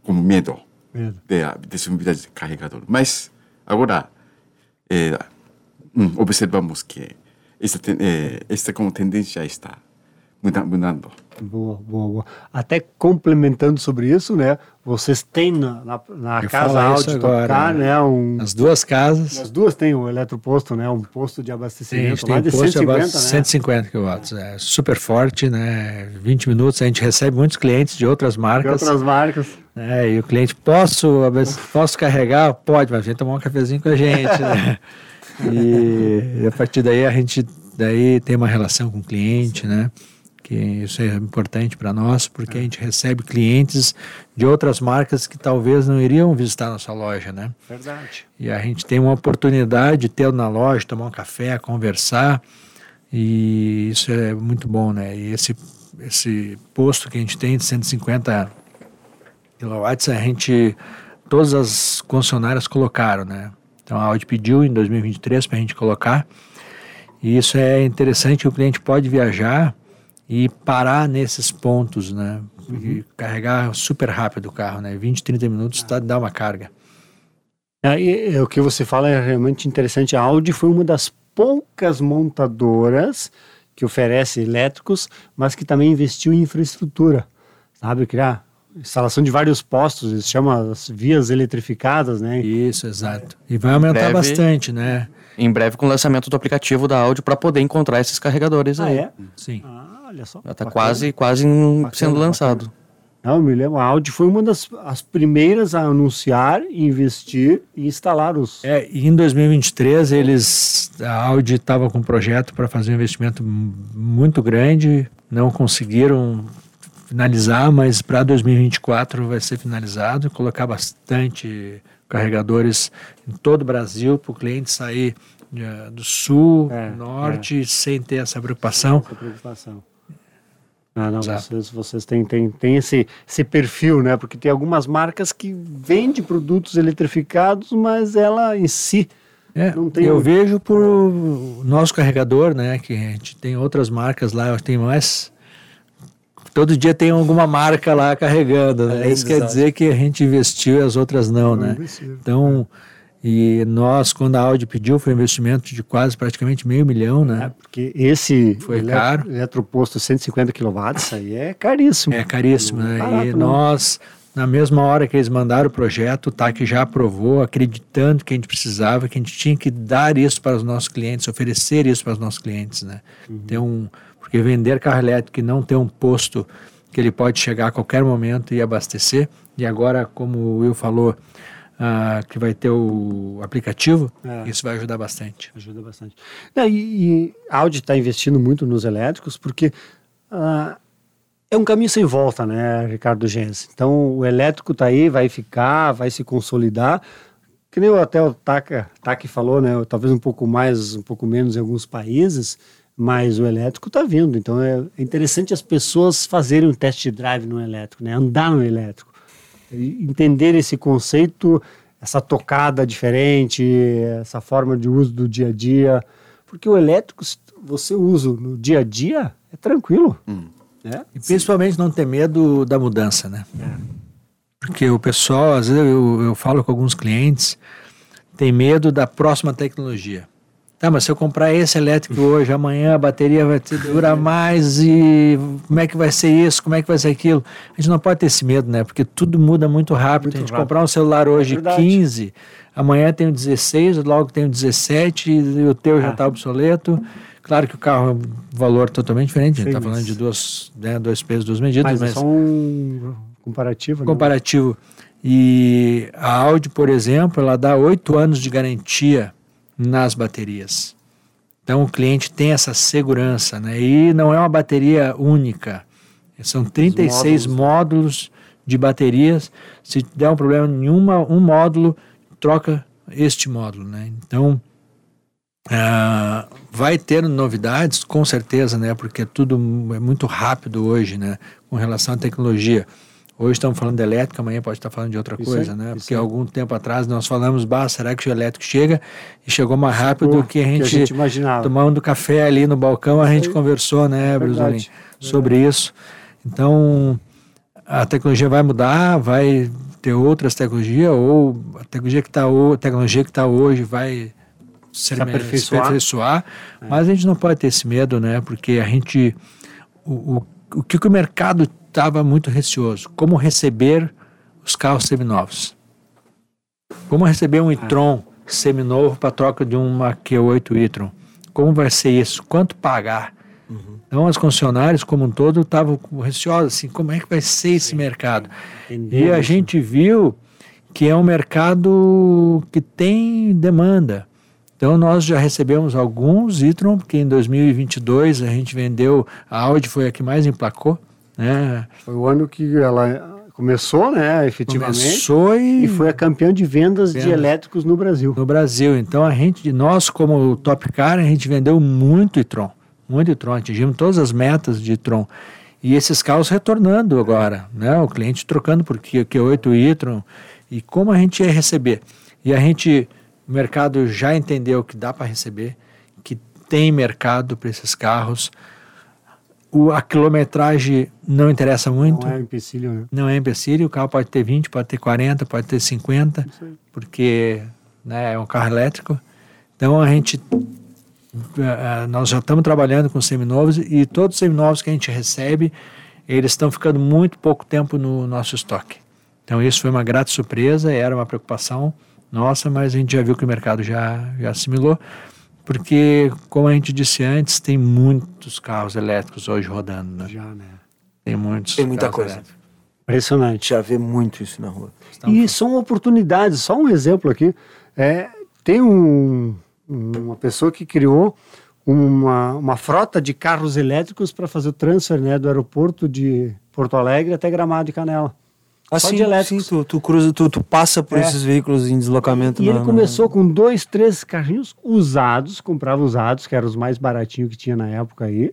como medo Medo. da disponibilidade de carregador. Mas agora eh, hum, observamos que esta, esta como tendência está mudando. Boa, boa, boa. Até complementando sobre isso, né? Vocês têm na, na, na casa Audi Tocar, né? Um, As duas casas. As duas têm um eletroposto, né? Um posto de abastecimento tem, lá de posto 150, de né? 150 kW. É super forte, né? 20 minutos. A gente recebe muitos clientes de outras marcas. De outras marcas. É, e o cliente, posso, posso carregar? Pode, mas vem tomar um cafezinho com a gente, né? E, e a partir daí a gente daí tem uma relação com o cliente, né? Que isso é importante para nós, porque a gente recebe clientes de outras marcas que talvez não iriam visitar nossa loja, né? Verdade. E a gente tem uma oportunidade de ter na loja, tomar um café, conversar, e isso é muito bom, né? E esse, esse posto que a gente tem de 150 kW, a gente, todas as concessionárias colocaram, né? Então a Audi pediu em 2023 para a gente colocar, e isso é interessante, o cliente pode viajar e parar nesses pontos, né? Uhum. carregar super rápido o carro, né? 20, 30 minutos tá, dá uma carga. É, e, o que você fala é realmente interessante. A Audi foi uma das poucas montadoras que oferece elétricos, mas que também investiu em infraestrutura, sabe? Criar instalação de vários postos, isso chama as vias eletrificadas, né? Isso, exato. E vai aumentar breve, bastante, né? Em breve com o lançamento do aplicativo da Audi para poder encontrar esses carregadores ah, aí. É? Sim. Ah olha só. Já está quase, quase sendo lançado. Bacana. Não, me lembro, a Audi foi uma das as primeiras a anunciar, investir e instalar os. É, e em 2023 eles, a Audi estava com um projeto para fazer um investimento muito grande, não conseguiram finalizar, mas para 2024 vai ser finalizado, colocar bastante carregadores em todo o Brasil para o cliente sair uh, do sul, é, norte, é. sem ter essa preocupação. Essa preocupação. Ah, não, vocês, vocês têm, têm, têm esse, esse perfil, né? Porque tem algumas marcas que vendem produtos eletrificados, mas ela em si é, não tem. Eu um... vejo por nosso carregador, né? Que a gente tem outras marcas lá, tem mais. Todo dia tem alguma marca lá carregando, né? É, Isso quer dizer que a gente investiu e as outras não, não né? Investiu. Então. É e nós, quando a Audi pediu, foi um investimento de quase praticamente meio milhão, né? É, porque esse foi elet caro. eletroposto 150 kW, aí é caríssimo. É caríssimo, né? Barato, e nós, na mesma hora que eles mandaram o projeto, o TAC já aprovou, acreditando que a gente precisava, que a gente tinha que dar isso para os nossos clientes, oferecer isso para os nossos clientes, né? Uhum. Ter um, porque vender carro elétrico e não ter um posto que ele pode chegar a qualquer momento e abastecer, e agora, como o Will falou, ah, que vai ter o aplicativo, é. isso vai ajudar bastante. Ajuda bastante. e, e a Audi está investindo muito nos elétricos porque ah, é um caminho sem volta, né, Ricardo Gens? Então o elétrico está aí, vai ficar, vai se consolidar. Que nem até o Taka, Taki falou, né? Talvez um pouco mais, um pouco menos em alguns países, mas o elétrico está vindo. Então é interessante as pessoas fazerem um test drive no elétrico, né? Andar no elétrico entender esse conceito, essa tocada diferente, essa forma de uso do dia a dia. Porque o elétrico, você usa no dia a dia, é tranquilo. Hum. Né? E principalmente não ter medo da mudança, né? É. Porque o pessoal, às vezes eu, eu falo com alguns clientes, tem medo da próxima tecnologia. Tá, mas se eu comprar esse elétrico hoje, amanhã a bateria vai durar mais e como é que vai ser isso, como é que vai ser aquilo? A gente não pode ter esse medo, né? Porque tudo muda muito rápido. Muito a gente rápido. comprar um celular hoje é 15, amanhã tem o 16, logo tem o 17 e o teu ah. já está obsoleto. Claro que o carro é um valor totalmente diferente, a gente está falando de duas, né, dois pesos, duas medidas. Mas, é mas é só um comparativo. Comparativo. Não? E a Audi, por exemplo, ela dá oito anos de garantia nas baterias. Então o cliente tem essa segurança, né? E não é uma bateria única. São 36 módulos. módulos. de baterias. Se der um problema em uma, um módulo, troca este módulo, né? Então uh, vai ter novidades, com certeza, né? Porque tudo é muito rápido hoje, né? Com relação à tecnologia. Hoje estamos falando de elétrica, amanhã pode estar falando de outra isso coisa, é, né? Porque é. algum tempo atrás nós falamos, bah, será que o elétrico chega? E chegou mais rápido do que a gente, que a gente imaginava. Tomando café ali no balcão, a gente conversou, né, é Brusolin, sobre isso. Então, a tecnologia vai mudar, vai ter outras tecnologias, ou a tecnologia que está tecnologia que tá hoje vai ser se aperfeiçoar, se aperfeiçoar é. mas a gente não pode ter esse medo, né? Porque a gente o, o, o que o mercado estava muito receoso? Como receber os carros seminovos? Como receber um e-tron seminovo para troca de uma Q8 e-tron? Como vai ser isso? Quanto pagar? Uhum. Então, as concessionárias como um todo estavam receosas, assim, como é que vai ser esse mercado? e a gente viu que é um mercado que tem demanda. Então nós já recebemos alguns e-tron, porque em 2022 a gente vendeu, a Audi foi a que mais emplacou, né? Foi o ano que ela começou, né, efetivamente. Começou e, e foi a campeã de vendas, vendas, de elétricos no Brasil. No Brasil. Então a gente, nós como Top Car, a gente vendeu muito e-tron, muito e-tron, atingimos todas as metas de e-tron. E esses carros retornando agora, né? O cliente trocando por Q8 e-tron. E como a gente ia receber? E a gente o mercado já entendeu que dá para receber, que tem mercado para esses carros. O, a quilometragem não interessa muito. Não é empecilho, né? Não é empecilho. O carro pode ter 20, pode ter 40, pode ter 50, porque né, é um carro elétrico. Então a gente. Uh, nós já estamos trabalhando com seminovos e todos os seminovos que a gente recebe, eles estão ficando muito pouco tempo no nosso estoque. Então isso foi uma grata surpresa, era uma preocupação nossa, mas a gente já viu que o mercado já, já assimilou, porque, como a gente disse antes, tem muitos carros elétricos hoje rodando. Né? Já, né? Tem muitos. Tem muita coisa. Elétricos. Impressionante. Já vê muito isso na rua. E são oportunidades. Só um exemplo aqui. É, tem um, uma pessoa que criou uma, uma frota de carros elétricos para fazer o transfer né, do aeroporto de Porto Alegre até Gramado de Canela. Assim. Sim, tu, tu, cruza, tu, tu passa por é. esses veículos em deslocamento. E na, ele começou na... com dois, três carrinhos usados, comprava usados, que eram os mais baratinhos que tinha na época aí,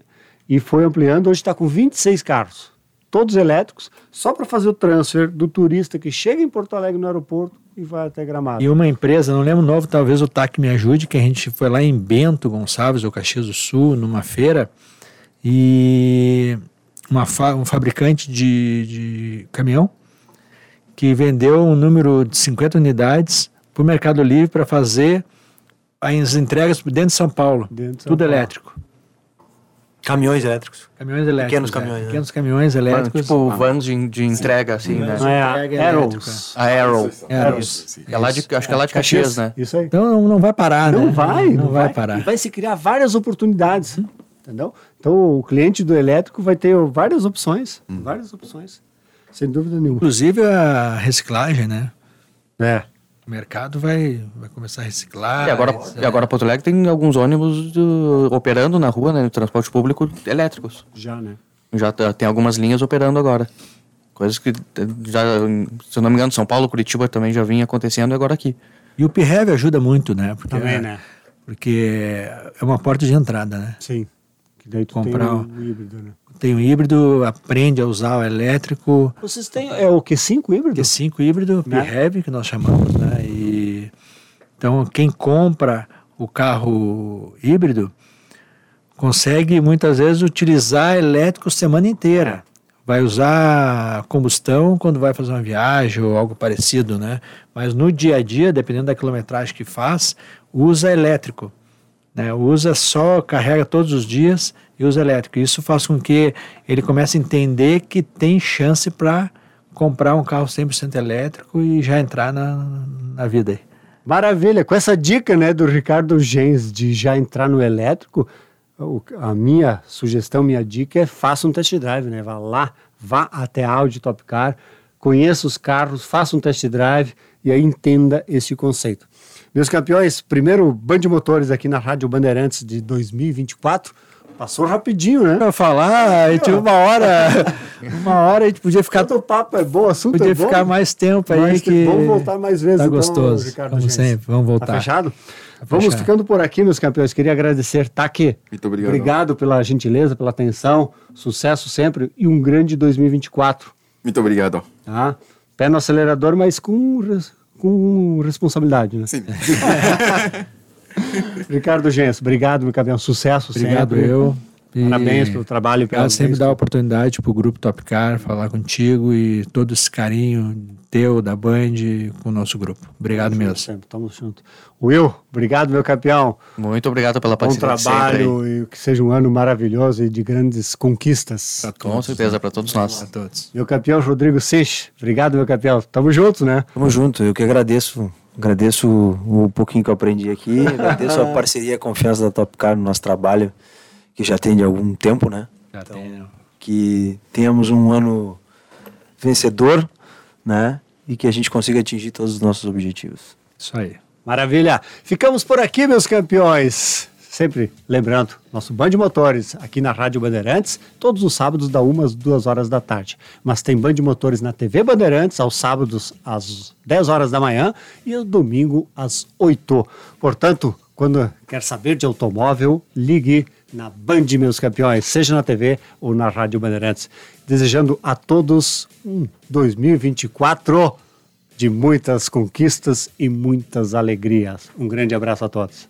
e foi ampliando. Hoje está com 26 carros, todos elétricos, só para fazer o transfer do turista que chega em Porto Alegre no aeroporto e vai até Gramado. E uma empresa, não lembro o novo, talvez o TAC me ajude, que a gente foi lá em Bento Gonçalves, ou Caxias do Sul, numa feira, e uma fa um fabricante de, de caminhão que vendeu um número de 50 unidades para o Mercado Livre para fazer as entregas dentro de São Paulo. De São tudo Paulo. elétrico. Caminhões elétricos. Caminhões elétricos. Pequenos é. caminhões. É. Pequenos caminhões elétricos. Tipo vans de, de entrega, assim, né? Não é a Arrows. A Arrow. Arrows. É lá de, acho que é lá de Caxias, né? Isso aí. Então não, não vai parar, não né? Vai, não, não vai, vai parar. E vai se criar várias oportunidades, entendeu? Então o cliente do elétrico vai ter várias opções, hum. várias opções. Sem dúvida nenhuma. Inclusive a reciclagem, né? É. O mercado vai, vai começar a reciclar. E agora, e agora Porto Alegre tem alguns ônibus do, operando na rua, né, no transporte público, elétricos. Já, né? Já tem algumas linhas operando agora. Coisas que já, se eu não me engano, São Paulo, Curitiba também já vinha acontecendo e agora aqui. E o PREV ajuda muito, né? Porque, também, é, né? Porque é uma porta de entrada, né? Sim. Daí tu Comprar tem um híbrido, né? tem um híbrido, aprende a usar o elétrico. Vocês têm é o Q5 híbrido? Q5 híbrido, né? PHEV, que nós chamamos, né? E, então, quem compra o carro híbrido consegue muitas vezes utilizar elétrico semana inteira. Vai usar combustão quando vai fazer uma viagem ou algo parecido, né? Mas no dia a dia, dependendo da quilometragem que faz, usa elétrico. Né? Usa só, carrega todos os dias e uso elétrico. Isso faz com que ele comece a entender que tem chance para comprar um carro 100% elétrico e já entrar na, na vida aí. Maravilha, com essa dica né, do Ricardo Gens de já entrar no elétrico, a minha sugestão, minha dica é faça um test drive, né? Vá lá, vá até a Audi Top Car, conheça os carros, faça um test drive e aí entenda esse conceito. Meus campeões, primeiro Band Motores aqui na Rádio Bandeirantes de 2024. Passou rapidinho, né? Pra falar, a gente uma hora, uma hora a gente podia ficar. Todo papo é bom, assunto podia é bom. ficar mais tempo aí mais que. Vamos voltar mais vezes. Tá então, gostoso. Ricardo vamos Gens. sempre, vamos voltar. Tá fechado? Tá vamos fechado. ficando por aqui, meus campeões. Queria agradecer, Taque. Muito obrigado. Obrigado pela gentileza, pela atenção. Sucesso sempre e um grande 2024. Muito obrigado. Tá? Pé no acelerador, mas com, com responsabilidade, né? Sim. Ricardo Gens, obrigado, meu campeão. Sucesso Obrigado sempre. eu. E Parabéns pelo trabalho. Pela sempre dar a oportunidade para o Grupo Top Car falar contigo e todo esse carinho teu, da Band, com o nosso grupo. Obrigado mesmo. Sempre, tamo junto. Will, obrigado, meu campeão. Muito obrigado pela Bom parceria. sempre trabalho e que seja um ano maravilhoso e de grandes conquistas. Com certeza, para todos nós. A todos. Meu campeão Rodrigo Seix, obrigado, meu campeão. Tamo juntos, né? Tamo junto, eu que agradeço. Agradeço o, o pouquinho que eu aprendi aqui. Agradeço a parceria e a confiança da Top Car no nosso trabalho, que já tem de algum tempo, né? Já tem, Que tenhamos um ano vencedor, né? E que a gente consiga atingir todos os nossos objetivos. Isso aí. Maravilha. Ficamos por aqui, meus campeões. Sempre lembrando, nosso Band Motores aqui na Rádio Bandeirantes, todos os sábados da 1 às 2 horas da tarde. Mas tem Band Motores na TV Bandeirantes aos sábados às 10 horas da manhã e ao domingo às 8. Portanto, quando quer saber de automóvel, ligue na Band, meus campeões, seja na TV ou na Rádio Bandeirantes. Desejando a todos um 2024 de muitas conquistas e muitas alegrias. Um grande abraço a todos.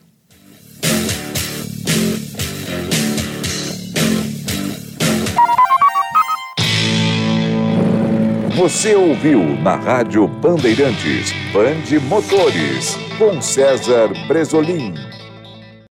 Você ouviu na Rádio Bandeirantes Bande Motores com César Bresolim.